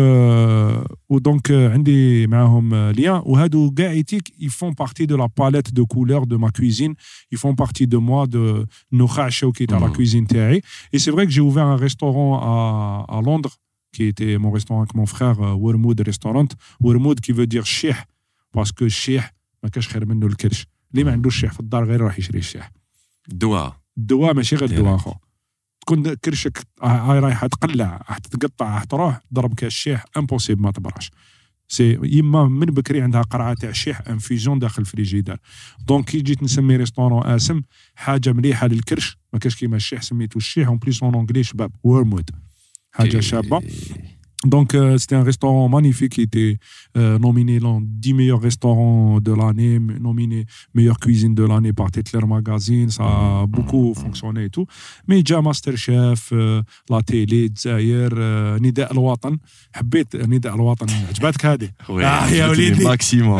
و donc euh, عندي معاهم euh, lien وهادو كاع يتيك ils font partie de la palette de couleurs de ma cuisine. Ils font partie de moi de النخاع الشوكي تاع la Mhm. cuisine تاعي. Et c'est vrai que j'ai ouvert un restaurant à, à Londres qui était mon restaurant avec mon frère euh, Wormwood Restaurant. Wormwood qui veut dire شيح parce que الشيح ما كاش خير منه الكرش. اللي ما عندوش شيح في الدار غير يروح يشري الشيح. دواء الدواء ماشي غير. الدواء خو تكون كرشك هاي رايحة تقلع راح تتقطع راح تروح ضرب الشيح امبوسيبل ما تبراش سي يما من بكري عندها قرعة تاع الشيح انفيزيون داخل الفريجيدار دونك كي جيت نسمي ريستورون آسم حاجة مليحة للكرش ما كاش كيما الشيح سميتو الشيح اون بليس اون انجلي شباب ورمود حاجه شابه Donc, euh, c'était un restaurant magnifique qui était euh, nominé dans 10 meilleurs restaurants de l'année, m- nominé meilleure cuisine de l'année par Tetler Magazine. Ça a beaucoup fonctionné et tout. Mais déjà Masterchef, euh, la télé, Zaire, euh, نداء الوطن حبيت نداء الوطن عجبتك هذه آه، يا وليدي. ماكسيموم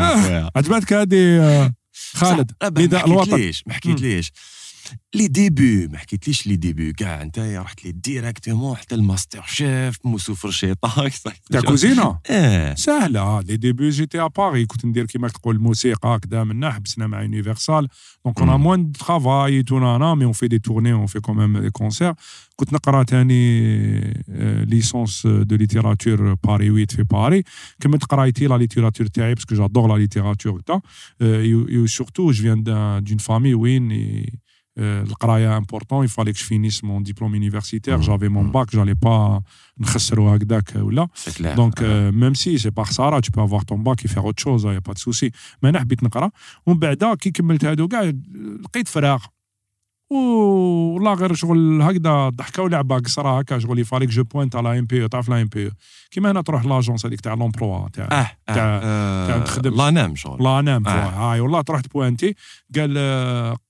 عجبتك هذه آه، خالد نداء ما الوطن حكيتليش ما حكيتليش [LAUGHS] لي ديبي ما حكيتليش لي ديبي كاع انت رحت لي ديريكتومون حتى الماستر شيف موسوفر شيطان تاع كوزينه اه سهله لي ديبي جيتي ا باري كنت ندير كيما تقول الموسيقى كدا منا حبسنا مع يونيفرسال دونك اون مم. موان دو ترافاي تو نانا مي اون في دي تورني اون في كوميم دي كونسير كنت نقرا تاني ليسونس دو ليتيراتور باري 8 في باري كملت قرايتي لا ليتيراتور تاعي باسكو جادور لا ليتيراتور كدا و سورتو جو فيان دون فامي وين آه، القرايه امبورطون يفالي كش فينيس مون ديبلوم يونيفرسيتير جافي مون باك جالي با نخسرو هكذاك ولا دونك ميم سي سي با خساره تو بو افوار تون باك يفير اوت شوز يا با سوسي مي أنا حبيت نقرا ومن بعد كي كملت هادو كاع لقيت فراغ والله غير شغل هكذا ضحكه ولعبه قصره هكا شغل يفاليك جو بوينت على ام بي تعرف لا ام بي كيما هنا تروح لاجونس هذيك تاع لومبلوا تاع آه تاع آه تخدم لا نام شغل لا نام هاي والله تروح تبوانتي قال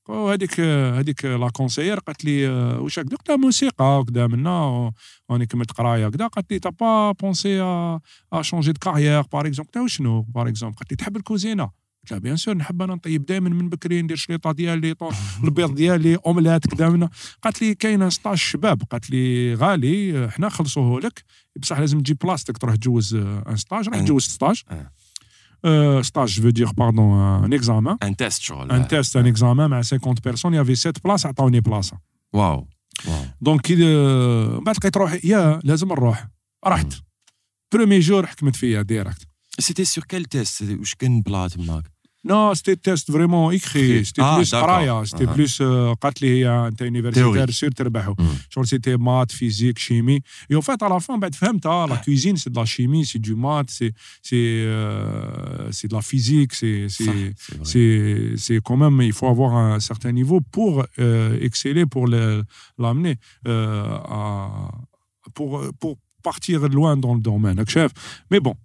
آه، هذيك لا كونسيير قالت لي آه، واش هكذا؟ قلت لها موسيقى وكذا منا راني كملت قراية كذا قالت لي تا با بونسي ا شونجي دو كارير باغ اكزومبل قلت لها وشنو باغ اكزومبل قالت لي تحب الكوزينة؟ قلت لها بيان سور نحب أنا نطيب دائما من بكري ندير شريطة ديالي البيض ديالي اوملات كذا من- قالت لي كاين ستاج شباب قالت لي غالي حنا نخلصوه لك. بصح لازم تجيب بلاصتك تروح تجوز ان ستاج راح. تجوز ستاج أه. Euh, stage, je veux dire, pardon, un examen. ان تيست شغل Un test, un examen, mais à 50 personnes, il y avait 7 places, عطاوني بلاصه. واو واو دونك كي من بعد لقيت روحي يا لازم نروح رحت برومي جور حكمت فيا ديريكت سيتي سور كيل تيست واش كان بلا تماك non, c'était test vraiment écrit. C'était plus Raya, c'était uh -huh. plus Katli, euh, euh universitaire sur Terbaho. Genre, c'était maths, physique, chimie. Et en fait, à la fin, ben, la cuisine, c'est de la chimie, c'est du maths, c'est euh, de la physique. C'est quand même, il faut avoir un certain niveau pour euh, exceller, pour l'amener euh, à. Pour, pour partir loin dans le domaine. Mais bon,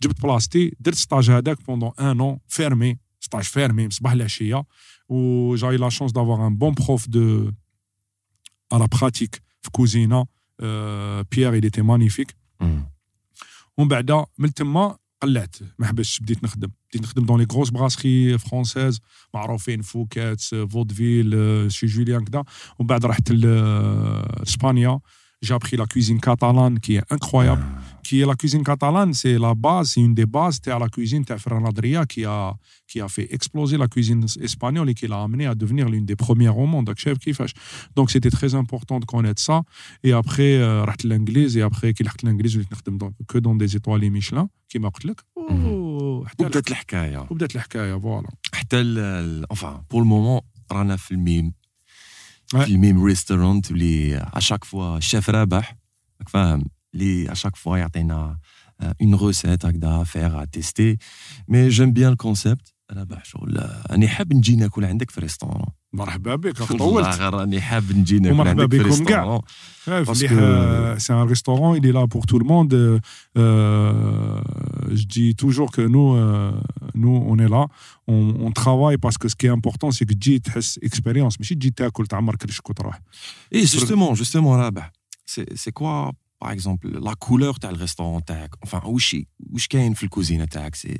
j'ai placé, j'ai stage pendant un an fermé. ستاج fermé صباح العشيه و j'ai eu la chance d'avoir un bon prof de à la pratique في كوزينه euh, Pierre il était magnifique مم. ومن بعد من تما قلعت ما حبستش بديت نخدم بديت نخدم دون لي غروس براسخي فرونسيز معروفين فوكات فودفيل شي جوليان كدا ومن بعد رحت ل- لاسبانيا j'ai appris la cuisine catalane qui est incroyable qui est la cuisine catalane c'est la base c'est une des bases تاع la cuisine تاع Ferran Adria qui a qui a fait exploser la cuisine espagnole et qui l'a amené à devenir l'une des premières au monde راك شايف كيفاش donc c'était très important de connaître ça et après euh, رحت l'anglaise et après كي لحقت l'anglaise وليت نخدم dans- que dans des étoiles Michelin كيما قلت لك و- حتى وبدات الحكايه وبدات الحكايه فوالا حتى انفان بور المومون رانا في الميم Ouais. في الميم ريستورانت اللي اشاك فوا الشيف رابح راك فاهم اللي اشاك فوا يعطينا اون روسيت هكذا فيغ تيستي مي جيم بيان الكونسيبت رابح شغل راني حاب نجي ناكل عندك في ريستورون مرحبا بك راك والله طولت غير راني حاب نجي ناكل ومرحبا عندك في بكم كاع. ريستورون Ouais, Parce Flick, que- euh, c'est un restaurant, il est là pour tout le monde. Euh, euh, je dis toujours que nous, euh, nous on est là, on, on travaille parce que ce qui est important, c'est que tu تحس expérience. ماشي تجي تاكل تعمر كرشك وتروح. Et justement, justement, là, bah, c'est c'est quoi, par exemple, la couleur du restaurant enfin, qu'est-ce qu'il y a dans la cuisine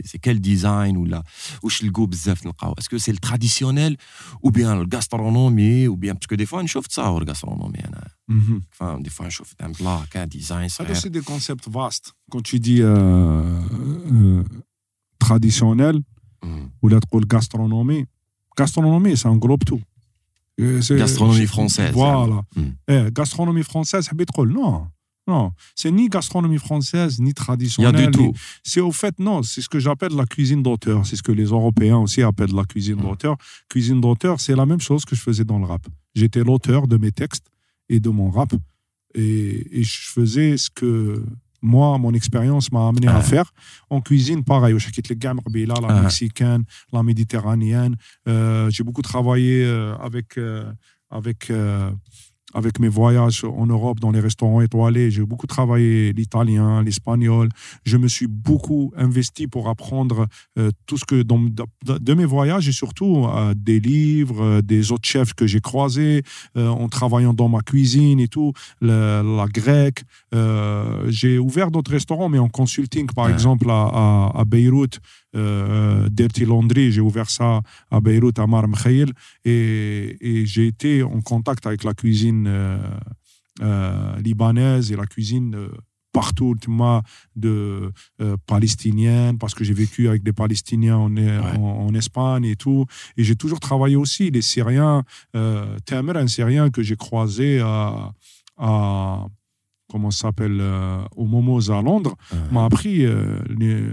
C'est quel design ou qu'est-ce qu'il y a Est-ce que c'est le traditionnel ou bien le gastronomie ou bien parce que des fois, on trouve ça en gastronomie. Hein. Mhm. Enfin, des fois, on trouve un plat, un design. C'est des concepts vastes. Quand tu dis euh, euh, traditionnel mm. ou la gastronomie, gastronomie, ça englobe tout. Euh, gastronomie française. Voilà. Hein. Mm. Eh, gastronomie française, c'est pétrole, non non, c'est ni gastronomie française, ni traditionnelle. Il y a du tout. C'est au fait, non, c'est ce que j'appelle la cuisine d'auteur. C'est ce que les Européens aussi appellent la cuisine mm. d'auteur. Cuisine d'auteur, c'est la même chose que je faisais dans le rap. J'étais l'auteur de mes textes et de mon rap. Et, je faisais ce que moi, mon expérience m'a amené à ah. faire. En cuisine, pareil, je quitte les gammes, la ah. mexicaine, la méditerranéenne. Euh, j'ai beaucoup travaillé euh, avec, euh, avec avec mes voyages en Europe dans les restaurants étoilés. J'ai beaucoup travaillé l'italien, l'espagnol. Je me suis beaucoup investi pour apprendre euh, tout ce que dans, de, de mes voyages et surtout euh, des livres, euh, des autres chefs que j'ai croisés euh, en travaillant dans ma cuisine et tout, la, la grecque. J'ai ouvert d'autres restaurants, mais en consulting, par Ouais. exemple à, à, à Beyrouth, euh, Dirty Laundry. J'ai ouvert ça à Beyrouth, à Marmchaïl, Et, j'ai été en contact avec la cuisine euh, euh, libanaise et la cuisine partout, moi, de euh, palestinienne, parce que j'ai vécu avec des Palestiniens en, en, Espagne et tout. Et j'ai toujours travaillé aussi les Syriens. Euh, Tamer, un Syrien que j'ai croisé à comment ça s'appelle euh, au Momo's à Londres Euh, m'a appris euh, les-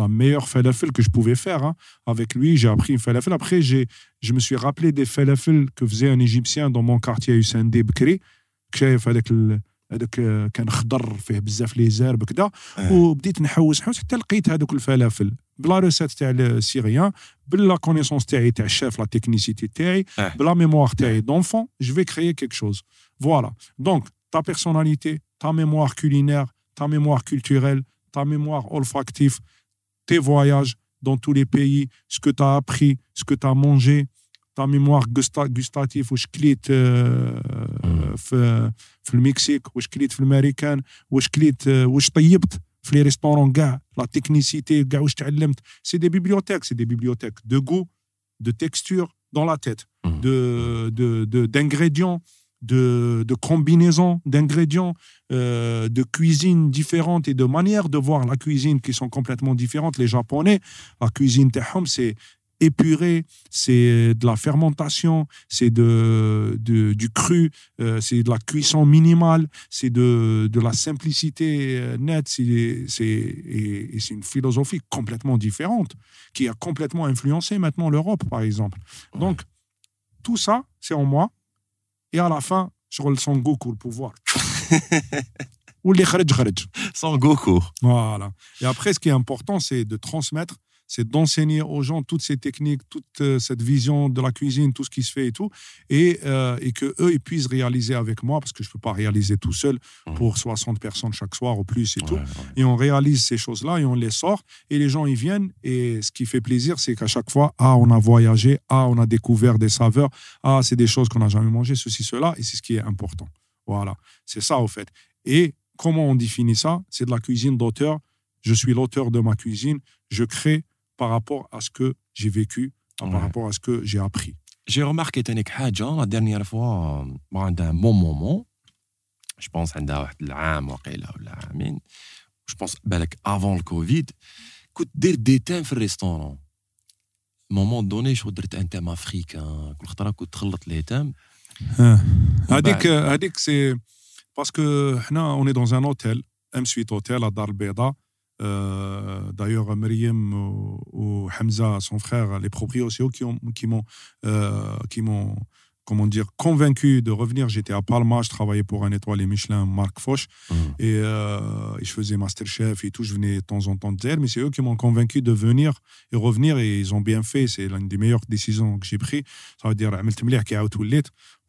la meilleure falafel que je pouvais faire. hein. Avec lui, j'ai appris une falafel. Après, j'ai, je me suis rappelé des falafel que faisait un Égyptien dans mon quartier à Hussein Bkri. شايف هذاك ال- هذاك آه، كان خضر فيه بزاف لي زرب كدا آه. وبديت نحوس نحوس حتى لقيت هذوك الفلافل بلا روسيت تاع السيريان بلا كونيسونس تاعي تاع الشيف لا تكنيسيتي تاعي آه. بلا ميموار تاعي d'enfant je vais créer quelque chose voilà donc ta personnalité, ta mémoire culinaire, ta mémoire culturelle, ta mémoire olfactive, tes voyages dans tous les pays, ce que tu as appris, ce que tu as mangé, ta mémoire gustative, où je clite le Mexique, où je clite l'Américain, où je clite, euh, où je les restaurants, la technicité, c'est des bibliothèques, c'est des bibliothèques de goût, de texture dans la tête, d'ingrédients. De, de, de, de combinaisons d'ingrédients euh, de cuisine différentes et de manières de voir la cuisine qui sont complètement différentes. Les japonais la cuisine tehom c'est épuré c'est de la fermentation c'est de, de- du cru euh, c'est de la cuisson minimale c'est de, de la simplicité euh, nette c'est c'est- et, et c'est une philosophie complètement différente qui a complètement influencé maintenant l'Europe par exemple. Donc tout ça, c'est en moi. Et à la fin, sur le Son Goku, le pouvoir. Ou les kharaj kharaj. [LAUGHS] Son Goku. Voilà. Et après, ce qui est important, c'est de transmettre, c'est d'enseigner aux gens toutes ces techniques, toute euh, cette vision de la cuisine, tout ce qui se fait et tout, et, euh, et que eux ils puissent réaliser avec moi, parce que je peux pas réaliser tout seul Mhm. pour 60 personnes chaque soir ou plus et tout. Ouais, et on réalise ces choses-là et on les sort et les gens y viennent. Et ce qui fait plaisir c'est qu'à chaque fois ah on a voyagé ah on a découvert des saveurs ah c'est des choses qu'on n'a jamais mangé ceci cela et c'est ce qui est important. Voilà. C'est ça au fait. Et comment on définit ça? C'est de la cuisine d'auteur. Je suis l'auteur de ma cuisine. Je crée par rapport à ce que j'ai vécu, par rapport à ce que j'ai appris. J'ai remarqué Tanik Hadja hein, la dernière fois, euh, dans un bon moment, je pense, je pense, ben, avant le Covid, écoute, dire des thèmes dans restaurant. À un moment donné, je voudrais un thème africain, je les thèmes. Ah. Ben, euh, Hadik, c'est parce que on est dans un hôtel, M Suite Hôtel à Dar euh, d'ailleurs, Mariam ou, Hamza, son frère, les proprios, c'est eux qui m'ont euh, qui m'ont comment dire convaincu de revenir. J'étais à Palma, je travaillais pour un et Michelin, Marc Foch, mm. euh, et, je faisais Masterchef et tout. Je venais de temps en temps de Zer, mais c'est eux qui m'ont convaincu de venir et revenir. Et ils ont bien fait. C'est l'une des meilleures décisions que j'ai prises. Ça veut dire,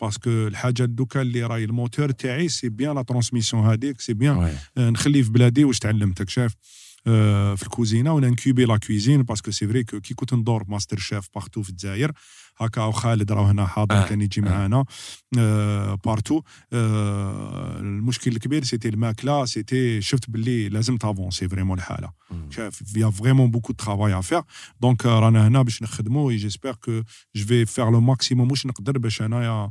باسكو الحاجة دوكا اللي راهي الموتور تاعي سي بيان لا ترانسميسيون هذيك سي بيان. نخلي في بلادي واش تعلمتك شاف في الكوزينه وننكوبي لا كوزين باسكو سي فري كي كنت ندور ماستر شيف بارتو في الجزائر هكا وخالد راه هنا حاضر آه، كان يجي. معانا آه، بارتو آه، المشكل الكبير سيتي الماكله سيتي شفت باللي لازم تافونسي فريمون الحاله. شاف فيا فريمون بوكو دو ترافاي ا فير دونك رانا هنا باش نخدموا جيسبر كو جو في فير لو ماكسيموم واش نقدر باش انايا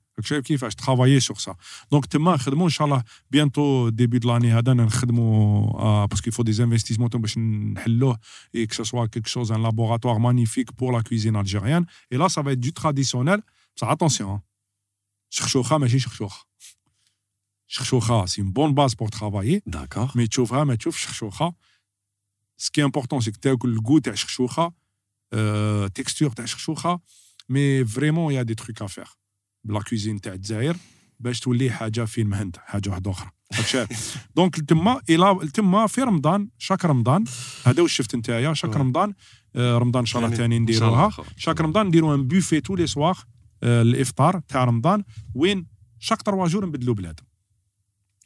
euh, complètement, re- recoder, euh, codifier. Donc, شايف كيفاش travailler sur ça. Donc تما نخدموا ان شاء الله bientôt début de l'année هذا نخدموا آه parce qu'il faut des investissements تما باش نحلوه et que ce soit quelque chose un laboratoire magnifique pour la cuisine algérienne et là ça va être du traditionnel. Ça attention. Hein. شخشوخه ماشي شخشوخه. شخشوخه c'est une bonne base pour travailler. D'accord. مي تشوفها ما تشوفش شخشوخه سكي امبورطون سيك تاكل الكو تاع شخشوخه آه، تكستور تاع شخشوخه مي فريمون يا دي تروك افير بلا كوزين تاع الجزائر باش تولي حاجة في المهند حاجة واحدة أخرى دونك تما إلى تما في رمضان شاك رمضان هذا واش شفت نتايا شاك Ouais. رمضان آه، رمضان إن شاء الله يعني ثاني نديروها. شاك رمضان نديرو ان بوفي تو لي سواغ الإفطار تاع رمضان وين شاك تروا جور نبدلو بلاد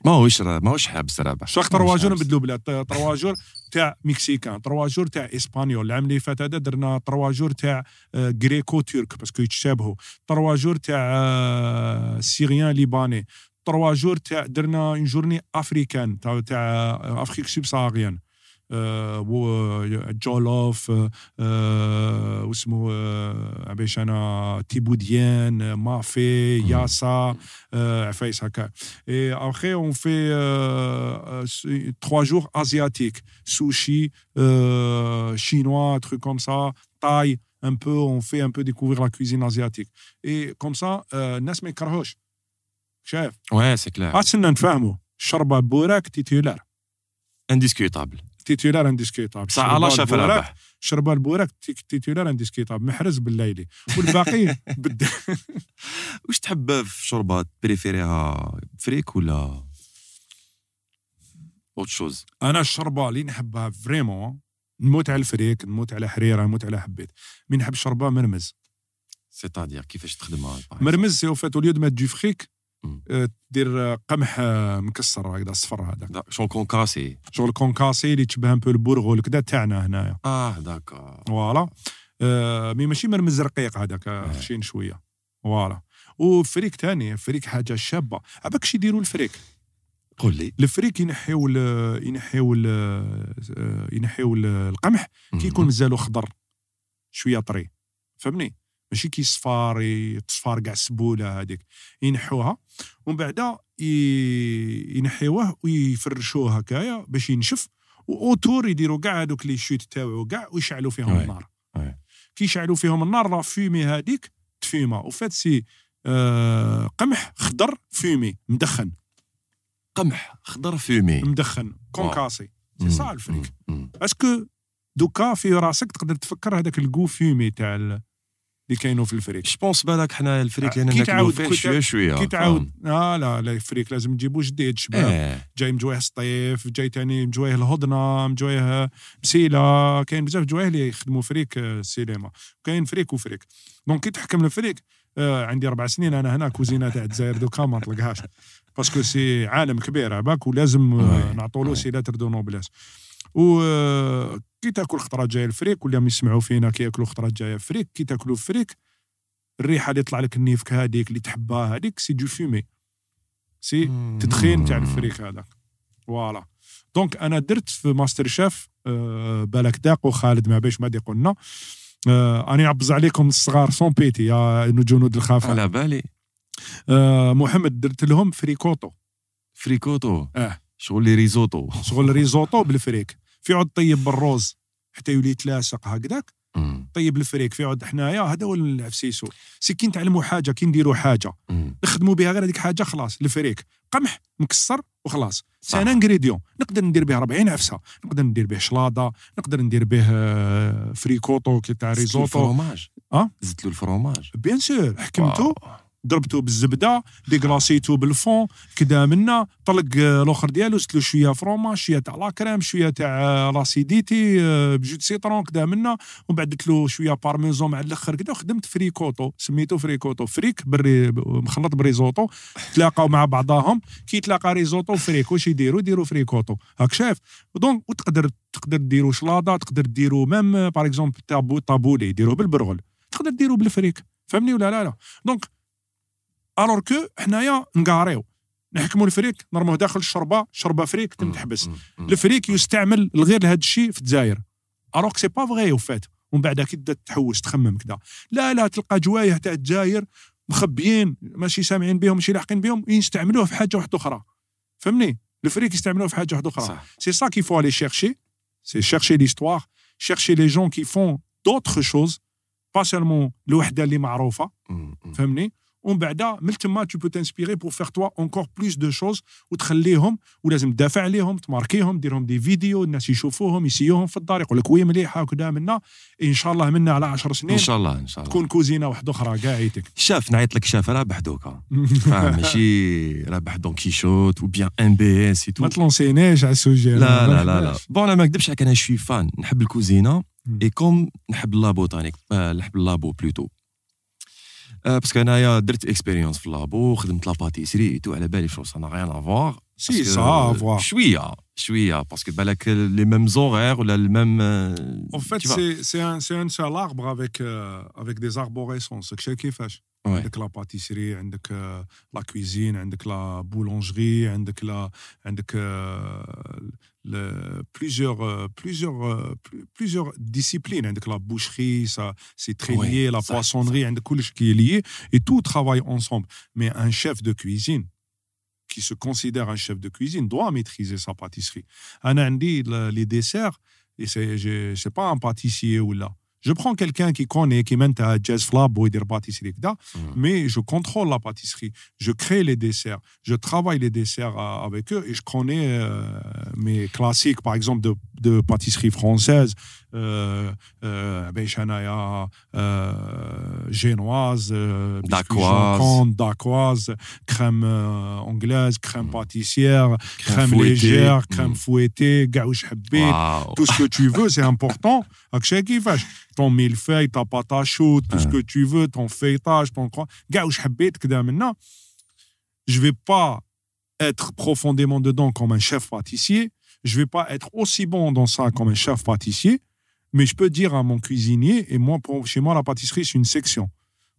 ما هوش ما هوش حبس شو أكثر واجور بدلو بلاد ترواجور تاع مكسيكان ترواجور تاع إسبانيول. العام اللي فات هذا درنا ترواجور تاع آه، غريكو تيرك باسكو يتشابهوا. ترواجور تاع آه، سيريان ليباني. ترواجور تاع درنا اون جورني افريكان تاع آه، افريك سبساهاريان جولوف آه، آه، واسمه آه، عباش انا تيبوديان آه، مافي مم. ياسا آه، عفايس هكا Et après, on fait euh, euh, trois jours asiatiques. Sushi, euh, chinois, trucs comme ça, thaï, un peu on fait un peu découvrir la cuisine asiatique et comme ça euh, الناس ما يكرهوش شايف Ouais, c'est clair. خاصنا نفهموا الشربه بوراك تيتولار Indiscutable. تيتولار انديسكيتابل بصح على شاف رابح. شربه البوراك تيتولار انديسكيتابل محرز بالليلي. والباقي [LAUGHS] بد... [LAUGHS] واش تحب في شوربه بريفيريها فريك ولا اوت شوز أنا الشربة اللي نحبها فريمون نموت على الفريك نموت على حريرة نموت على حبيت. مين نحب الشربه مرمز. سيتادير كيفاش تخدمها؟ مرمز سي فات اوليو دو مات دو فريك دير آه، قمح آه، مكسر هكذا صفر هذاك شون كونكاسي. شغل كونكاسي اللي تشبه ان بو البورغول كذا تاعنا هنايا آه داكور فوالا. مي ماشي مرمز رقيق هذاك آه. خشين شوية. فوالا. وفريك تاني فريك حاجة شابة. عباك شي يديروا الفريك قول لي. الفريك ينحيو ال- ينحيو ال- ينحيو ال- القمح. كي يكون مازالو خضر. شوية طري. فهمني؟ ماشي كي صفار ي- تصفار كاع السبولة هذيك ينحوها ومن بعد ينحيوه ويفرشوه هكايا باش ينشف وأوتور يديروا كاع هذوك لي شوت تاوعو كاع ويشعلوا فيهم وي. النار. كي يشعلوا فيهم النار لا فيمي هذيك تفيما وفات سي آه قمح خضر فيمي مدخن قمح خضر فيمي مدخن كونكاسي سي سا الفريك. اسكو دوكا في راسك تقدر تفكر هذاك الكو فيمي تاع اللي كاينو في الفريك جو بونس بالك حنا الفريك كي اللي ناكلو تعاود- كي شوية شوية. كي تعاود آه. لا لا الفريك لازم نجيبو جديد شباب. إيه. جاي مجويه سطيف جاي تاني مجويه الهضنة مجويه مسيلة. كاين بزاف جوايه اللي يخدموا فريك آه، السينما كاين فريك وفريك دونك كي تحكم الفريك آه عندي أربع سنين أنا هنا كوزينة تاع الجزائر دوكا ما نطلقهاش. باسكو سي عالم كبير عباك ولازم آه وي، نعطوا له وي. سي لاتر دو نوبلاس و آه، كي تاكل خطره جاية الفريك ولا يسمعوا فينا كي ياكلوا خطره جاية فريك كي تاكلوا فريك الريحة اللي يطلع لك النيفك هذيك اللي تحبها هذيك سي دو فيمي سي تدخين تاع الفريك هذاك. فوالا. دونك أنا درت في ماستر شيف آه، بالك داق وخالد ما باش ما دي قلنا. آه، اني نعبز عليكم الصغار سون بيتي يا جنود الخفاء على بالي. آه، محمد درت لهم فريكوتو. فريكوتو. آه. شغل ريزوتو. شغل ريزوتو بالفريك في عود طيب بالروز حتى يولي يتلاصق هكذاك. طيب الفريك في عود حنايا هذا هو العفسيسو سي كي نتعلموا حاجة كي نديروا حاجة. نخدموا بها غير هذيك حاجة خلاص. الفريك قمح مكسر وخلاص. صح. سان انغريديون. نقدر ندير به 40 عفسة. نقدر ندير به شلاضة. نقدر ندير به آه، فريكوتو كي تاع ريزوتو. الفروماج أه؟ زدت له الفروماج بيان سور. حكمته. ضربته بالزبدة ديغلاسيتو بالفون كدا منا طلق آه، الأخر ديالو له شوية فروماج شوية تاع لا كريم شوية تاع آه، لاسيديتي آه، بجو سيترون كدا منا ومن بعد له شوية بارميزون مع الأخر كدا وخدمت فريكوتو سميتو فريكوتو فريك بري مخلط بريزوتو. تلاقاو مع بعضاهم كي تلاقى ريزوتو وفريك واش يديروا يديروا فريكوتو. هاك شايف؟ دونك وتقدر تقدر ديروا شلاضة تقدر ديروا ميم باغ اكزومبل تابو طابولي يديروه بالبرغل تقدر ديروا بالفريك. فهمني ولا لا لا؟ دونك الور كو حنايا نقاريو. نحكموا الفريك نرموه داخل الشربه شربه فريك تم. تحبس. الفريك يستعمل غير لهذا الشيء في الجزائر. الوغ سي با فغي وفات ومن بعد كي تبدا تحوس تخمم كذا لا لا تلقى جوايه تاع الجزائر مخبيين ماشي سامعين بهم ماشي لاحقين بهم يستعملوه في حاجة واحدة أخرى. فهمني؟ الفريك يستعملوه في حاجة واحدة أخرى. C'est ça qu'il faut aller chercher. C'est chercher l'histoire, chercher les gens qui font d'autres choses, pas seulement الوحدة اللي معروفة. فهمني؟ ومن بعد من تما tu peux t'inspirer pour faire toi encore plus de choses وتخليهم ولازم تدافع عليهم تماركيهم ديرهم دي فيديو الناس يشوفوهم يسيوهم في الدار يقول لك وي مليحه وكذا منا إن شاء الله منا على 10 سنين إن شاء الله إن شاء الله. تكون كوزينة واحدة أخرى كاع عيتك شاف نعيط لك شاف رابح دوكا. ماشي [LAUGHS] رابح دون كيشوت و بيان ام بي اس ما تو تلونسينيش على السوجي. لا لا لا لا. بون أنا ما نكذبش عليك أنا شوي فان نحب الكوزينه. اي كوم نحب اللابوتانيك آه، نحب اللابو بلوتو باسكو انايا درت اكسبيريونس في اللابو خدمت لا باتيسري تو على بالي شو سا غيان افوار سي سا افوار شوية. شويه باسكو بالك لي ميم زوغير ولا الميم En fait, c'est c'est un, c'est un seul arbre avec, euh, avec des arborescences. شايف كيفاش؟ Ouais. عندك لا باتيسري عندك آه، لا كويزين عندك لا بولونجري عندك لا عندك بليزيور بليزيور بليزيور ديسيبلين عندك لا بوشري سا سي تري Ouais, ليي لا صح، بواسونري عندك كلش كي ليي et tout travaille ensemble mais un chef de cuisine qui se considère un chef de cuisine doit maîtriser sa pâtisserie. Un Indie, les desserts, et c'est, c'est pas un pâtissier ou là. Je prends quelqu'un qui connaît, qui mène à jazz flab ou des pâtisseries, mm. mais je contrôle la pâtisserie. Je crée les desserts. Je travaille les desserts euh, avec eux et je connais euh, mes classiques, par exemple, de, de pâtisserie française. Euh, euh, ben, Abéchanaya euh, génoise, dacoise, crème anglaise, crème mm. pâtissière, crème, légère, crème fouettée, mm. gaouche habé, tout ce que tu veux, c'est important. [LAUGHS] Ton millefeuille, ta pâte à chaude, tout ce hein. que tu veux, ton feuilletage, ton croix. Gaouche habé, maintenant, je vais pas être profondément dedans comme un chef pâtissier. Je vais pas être aussi bon dans ça comme un chef pâtissier. Mais je peux dire à mon cuisinier, et moi, pour, chez moi, la pâtisserie, c'est une section.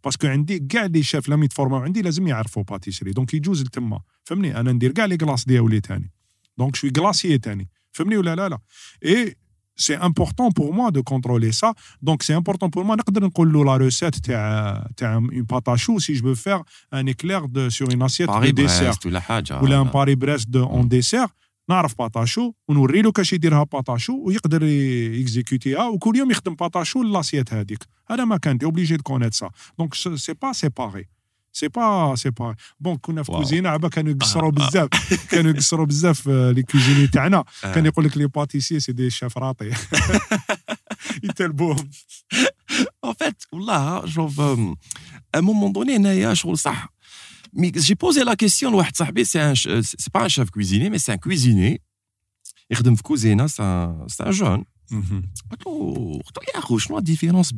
Parce que عندي كاع لي شيف لما يتفورماو عندي لازم يعرفوا باتيسري دونك يجوز لتما فهمني انا ندير كاع لي كلاص ديالي تاني دونك شوي كلاسيي تاني فهمني ولا لا لا اي c'est important pour moi de contrôler ça. Donc, c'est important pour moi. نقدر نقول له la recette تاع تاع une pâte à choux si je veux faire un éclair de, sur une assiette باري de dessert. بريست ولا حاجه ولا ان باري بريست دو اون ديسير نعرف باتاشو ونوري له كاش يديرها باتاشو ويقدر يكزيكوتيها وكل يوم يخدم باتاشو لاسيت هذيك هذا ما كان تي اوبليجي دو كونيت سا دونك سي با سيباري سي با سيباري بون كنا في. كوزينة عبا كانوا يقصروا بزاف. كانوا يقصروا بزاف آه، لي كوزيني تاعنا. [LAUGHS] آه. كان يقول لك لي باتيسي سي دي شيف راطي يتلبوهم En fait, والله شوف un moment donné هنايا شغل صح. مي جي بوزي لا question لواحد صاحبي سي c'est un c'est pas un كويزيني cuisinier mais c'est un cuisinier. في كوزينه c'est un jeune. قلت له قلت له يا اخو شنو الديفيرونس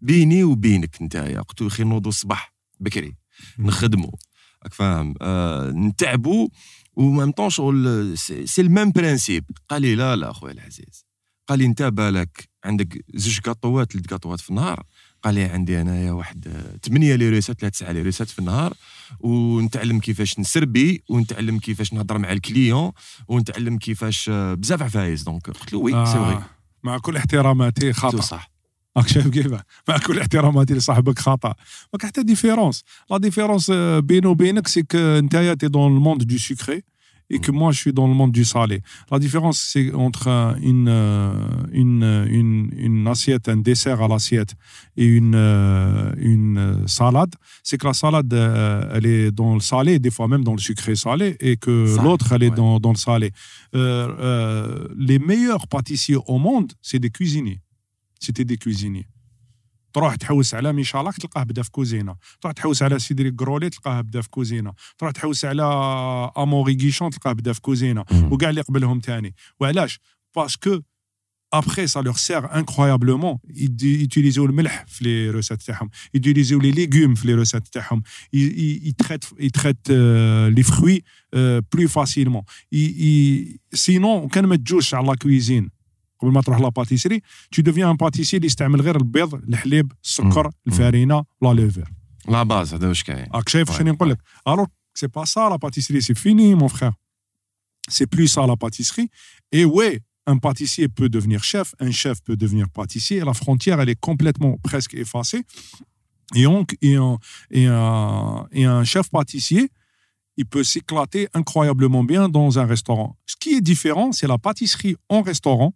بيني وبينك نتايا قلت له خير نوضوا الصباح بكري نخدموا راك فاهم نتعبوا ومام طون شغل سي الميم برانسيب قال لي لا لا اخويا العزيز قال لي انت بالك عندك زوج كاطوات ثلاث كاطوات في النهار قال لي عندي انايا واحد آه، ثمانية لي ريسات ولا تسعة لي ريسات في النهار ونتعلم كيفاش نسربي ونتعلم كيفاش نهضر مع الكليون ونتعلم كيفاش آه، بزاف عفايس. دونك قلت له وي سي آه. مع كل احتراماتي خطا صح. [LAUGHS] راك شايف كيف مع كل احتراماتي لصاحبك خطا ما كاين حتى ديفيرونس لا ديفيرونس بيني وبينك سي ك نتايا تي دون الموند دو سكري et que moi je suis dans le monde du salé. La différence c'est entre une, euh, une, euh, une, une assiette, un dessert à l'assiette et une, euh, une salade, c'est que la salade elle est dans le salé, des fois même dans le sucré salé, et que l'autre elle est ouais. dans, dans le salé. Euh, euh, les meilleurs pâtissiers au monde, c'est des cuisiniers. C'était des cuisiniers. تروح تحوس على ميشالاك تلقاه بدا في كوزينة. تروح تحوس على سيدري كرولي تلقاه بدا في كوزينة. تروح تحوس على أموري غيشون تلقاه بدا في كوزينة. وكاع اللي قبلهم تاني. وعلاش؟ باسكو ابخي سا لور سير انكرويابلومون يوتيليزيو الملح في لي روسات تاعهم. يوتيليزيو لي ليغوم في لي روسات تاعهم. يتريت يتريت لي فروي بلو فاسيلمون سينون كان ما تجوش على لا كويزين قبل ما تروح لا باتيسري tu deviens un pâtissier اللي يستعمل غير البيض الحليب السكر مم. الفارينه لا لوفر لا باز هذا واش كاين راك شايف Ouais, شنو نقول لك الوغ سي با سا لا pâtisserie c'est fini mon frère c'est plus ça la pâtisserie et ouais un pâtissier peut devenir chef un chef peut devenir pâtissier la frontière elle est complètement presque effacée et, on, et, un, et, un, et un chef pâtissier il peut s'éclater incroyablement bien dans un restaurant. Ce qui est différent, c'est la pâtisserie en restaurant,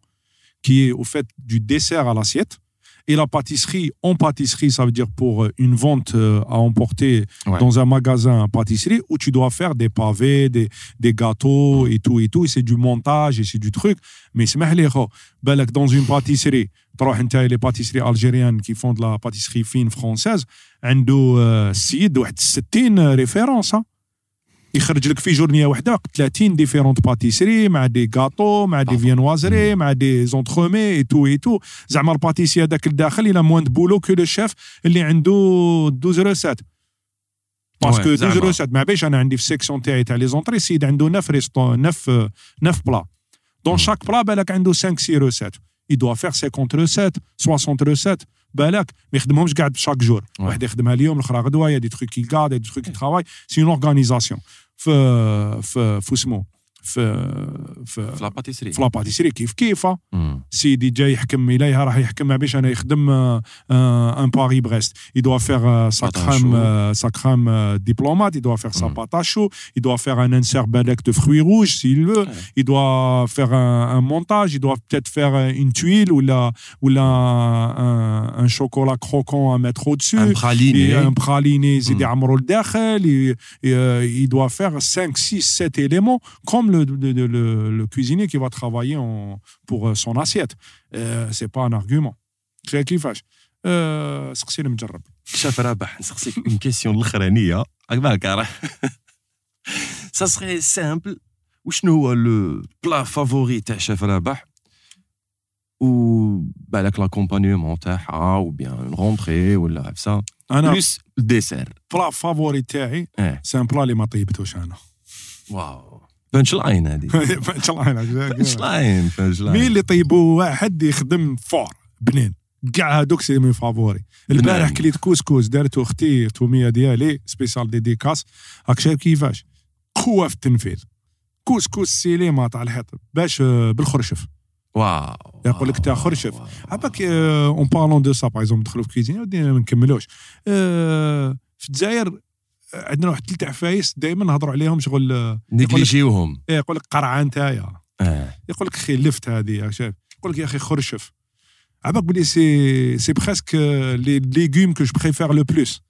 qui est au fait du dessert à l'assiette. Et la pâtisserie en pâtisserie, ça veut dire pour euh, une vente euh, à emporter Ouais. dans un magasin à pâtisserie où tu dois faire des pavés, des, des gâteaux et tout et tout. Et c'est du montage et c'est du truc. Mais c'est لي خو بالك dans une pâtisserie تروح انت les pâtisseries algériennes qui font de la pâtisserie fine française عنده آه، السيد واحد 60 ريفيرونس يخرج لك في جورنية واحدة 30 ديفيرونت باتيسري مع دي غاتو مع دي طبعا. فينوازري مع دي زونترومي اي تو اي تو زعما الباتيسي هذاك الداخل إلى موان دو بولو كو لو شيف اللي عنده 12 روسات باسكو Ouais, 12 زعما. روسات ما بيش أنا عندي في السيكسيون تاعي تاع لي زونتري السيد عنده 9 ريستو 9 9 بلا دون. شاك بلا بالك عنده 5 6 روسات il doit faire 50 روسات 60 روسات بالك ما يخدمهمش قاعد شاك جور. واحد يخدمها اليوم الأخرى غدوة يا دي تروك كي قاد دي تروك كي ترافاي سي اون اورغانيزاسيون في في في اسمه في في في لا باتيسري في لا باتيسري كيف كيف مم. سيدي جاي يحكم اليها راح يحكمها باش انا يخدم ان باري بريست il doit faire sa crème euh, sa crème euh, diplomate il doit faire sa Mm. pâte à chaud il doit faire un insert balèque de fruits rouges s'il veut Ouais. il doit faire un, un montage il doit peut-être faire une tuile ou la ou la un, un chocolat croquant à mettre au dessus ان براليني un praliné يزيد Mm. يعمروا الداخل il, et, euh, il doit faire 5 6 7 éléments comme le, le, le, le- le cuisinier qui va travailler en, pour euh, son assiette euh, c'est pas un argument شايف كيفاش euh, سقسي المجرب شاف رابح نسقسيك اون كيسيون الاخرانيه راك بالك راح سا سخي سامبل وشنو هو لو بلا فافوري تاع شاف رابح و بالك لاكومبانيومون تاعها او بيان رونتري ولا عفسه انا بلوس الديسير بلا فافوري تاعي اه سي ان بلا اللي ما طيبتوش انا واو بانش لاين هذه. ان شاء الله بانش لاين بانش مين لاين اللي طيبوا واحد يخدم فور بنين. كاع هذوك سي مي فافوري. البارح. كليت كوسكوس دارت أختي التوميه ديالي سبيسيال ديديكاس. راك شايف كيفاش؟ قوة في التنفيذ. كوسكوس سيليما تاع الحيط. باش آه، بالخرشف. واو. يقول لك تا خرشف. عباك اون بارلون دو سا باغ اكزومبل دخلوا في ودينا ما نكملوش. آه، في الجزائر عندنا واحد ثلاث عفايس دائما نهضروا عليهم شغل آه، نيجليجيوهم إيه، يقول لك قرعة نتايا. آه. يقول لك أخي لفت هذه يقول لك يا أخي خرشف. عباك بلي سي سي بريسك لي ليغوم كو جو بريفير لو بلوس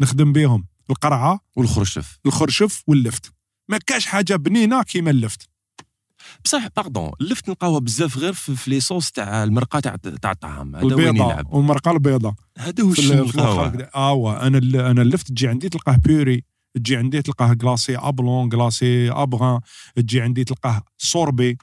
نخدم بهم القرعة والخرشف. الخرشف واللفت. ما كاش حاجة بنينة كيما اللفت. بصح باردون اللفت نلقاوها بزاف غير في, لي صوص تاع المرقة تاع تاع الطعام. هذا وين يلعب؟ والمرقة البيضاء هذا هو الشيء نلقاوه. اوا أنا أنا اللفت تجي عندي تلقاه بيوري تجي عندي تلقاه كلاسي أبلون كلاسي أبغان تجي عندي تلقاه سوربي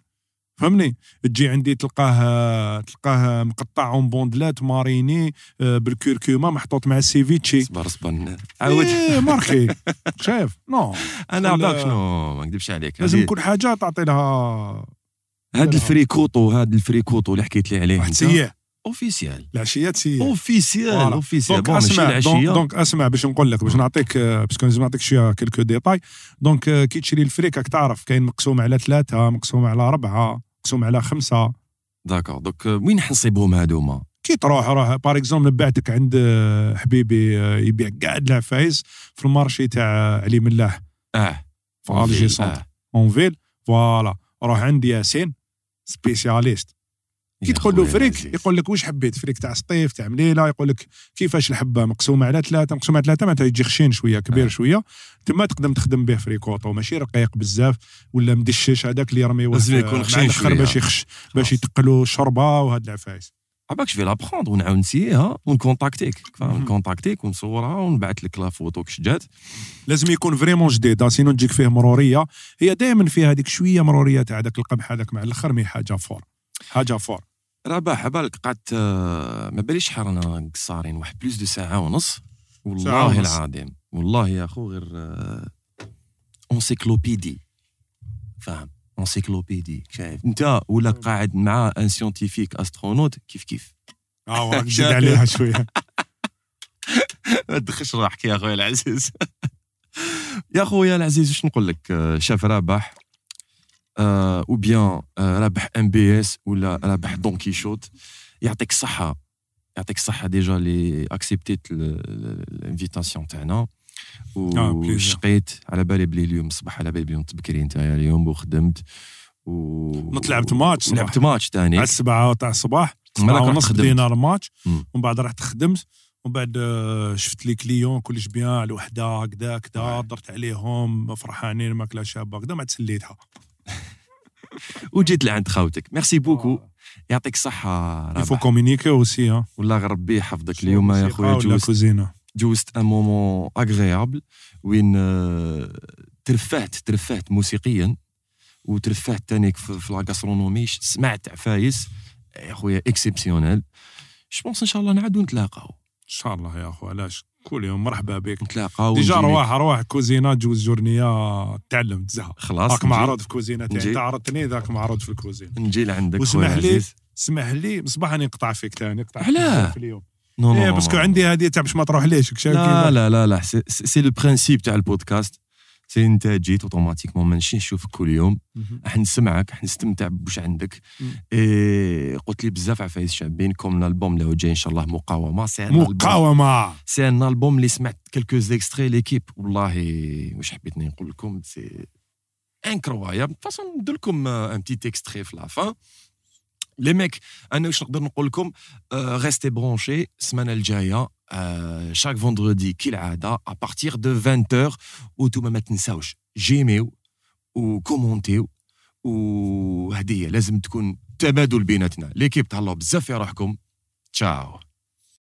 فهمني؟ تجي عندي تلقاه تلقاه مقطع اون بوندلات ماريني آه، بالكركومة محطوط مع السيفيتشي صبر صبر. عاود. إيه ماركي [LAUGHS] شايف؟ نو. أنا عطاك شنو؟ ما نكذبش عليك لازم كل حاجة تعطي لها هاد الفريكوطو هاد الفريكوطو اللي حكيت لي عليه واحد سيء. اوفيسيال العشيه سيء اوفيسيال. اوفيسيال دونك أسمع دونك, دونك أسمع باش نقول لك باش نعطيك آه، باسكو لازم نعطيك شوية كيلكو ديتاي. دونك آه، كي تشري الفريك راك تعرف كاين مقسوم على ثلاثة مقسوم على اربعه مقسوم على خمسة. داكور دوك وين حنصيبهم هادوما؟ كي تروح روح باغ اكزومبل بعتك عند آه، حبيبي آه، يبيع كاع العفايس في المارشي تاع علي ملاح. آه في الجي سونتر. اون فيل فوالا روح عند ياسين سبيسياليست. كي تقول له فريك. يقول لك واش حبيت؟ فريك تاع سطيف تاع مليلة يقول لك كيفاش الحبه مقسومة على ثلاثة مقسومة على ثلاثة معناتها يجي خشين شوية كبير آه. شوية. تما تقدم تخدم به فريكوطو ماشي رقيق بزاف ولا مدشش هذاك اللي يرميوه لازم يكون خشين شوية. باش يخش باش خلاص. يتقلوا شربه وهاد العفايس. عباك في لابخوند ونعاود نسيها ونكونتاكتيك. نكونتاكتيك ونصورها ونبعث لك لا فوتو كش جات لازم يكون فريمون جديد سينو تجيك فيه مرورية. هي دائما فيها هذيك شوية مرورية تاع هذاك القمح هذاك مع الأخر مي حاجة فور. حاجة فور. رباح بالك قعدت آه، ما باليش أنا قصارين واحد بلوس دو ساعة ونص. والله. العظيم والله يا أخو غير آه، انسيكلوبيدي فاهم؟ انسيكلوبيدي شايف؟ أنت ولا قاعد مع ان سيونتيفيك استرونوت كيف كيف؟ آه وراك [LAUGHS] تزيد عليها شوية. [LAUGHS] ما تدخلش روحك يا خويا العزيز. [LAUGHS] يا خويا العزيز واش نقول لك؟ آه، شاف رابح آه أو بيان رابح ام بي اس ولا رابح دون كيشوت يعطيك الصحه يعطيك الصحه ديجا اللي اكسبتيت الانفيتاسيون تاعنا. وشقيت على بالي بلي اليوم الصباح على بالي بلي تبكري انت اليوم وخدمت و نط لعبت ماتش. لعبت ماتش ثاني على السبعة تاع الصباح رحت ونص. بدينا الماتش. ومن بعد رحت خدمت ومن بعد شفت لي كليون كلش بيان على وحده هكذا كذا. درت عليهم فرحانين ماكله شابه هكذا ما تسليتها [LAUGHS] وجيت لعند خاوتك ميرسي بوكو يعطيك الصحه يفو رابح كومونيكي اوسي ها والله غير ربي يحفظك اليوم يا خويا جوزت كوزينه جوزت ان مومون اغريابل وين آه، ترفهت ترفهت موسيقيا وترفهت تانيك في, في لا غاسترونومي سمعت عفايس. يا خويا اكسبسيونيل جو بونس إن شاء الله نعاودو نتلاقاو. إن شاء الله يا اخو علاش؟ كل يوم مرحبا بك نتلاقاو ديجا رواح رواح كوزينة جوز جورنيه تعلم تزهق خلاص هاك نجي- معروض في كوزينة تاعي. أنت عرضتني ذاك معروض في الكوزينة نجي لعندك واسمح خويا لي. اسمح لي مصباح راني نقطع فيك ثاني نقطع علاه؟ في اليوم نو نو نو باسكو. عندي هذه تاع باش ما تروح ليش لا؟ لا لا لا سي- سي لو برانسيب تاع البودكاست سي انت جيت اوتوماتيكمون ما نمشي نشوفك كل يوم. راح نسمعك راح نستمتع بواش عندك. إيه قلت لي بزاف عفايس شابين كوم الألبوم اللي هو جاي إن شاء الله مقاومة. سي مقاومة! سي أن ألبوم اللي سمعت كلكو زيكستري ليكيب. والله واش حبيتني نقول لكم سي انكرويابل فاصون ندير لكم ان بتي اكستري في لافان لي ميك أنا واش نقدر نقول لكم؟ ريستي برونشي السمانه الجايه chaque vendredi كالعاده à partir de 20h وانتم ما تنساوش جيميو وكومونتيو وهديه لازم تكون تبادل بيناتنا ليكيب تهلاو بزاف في روحكم تشاو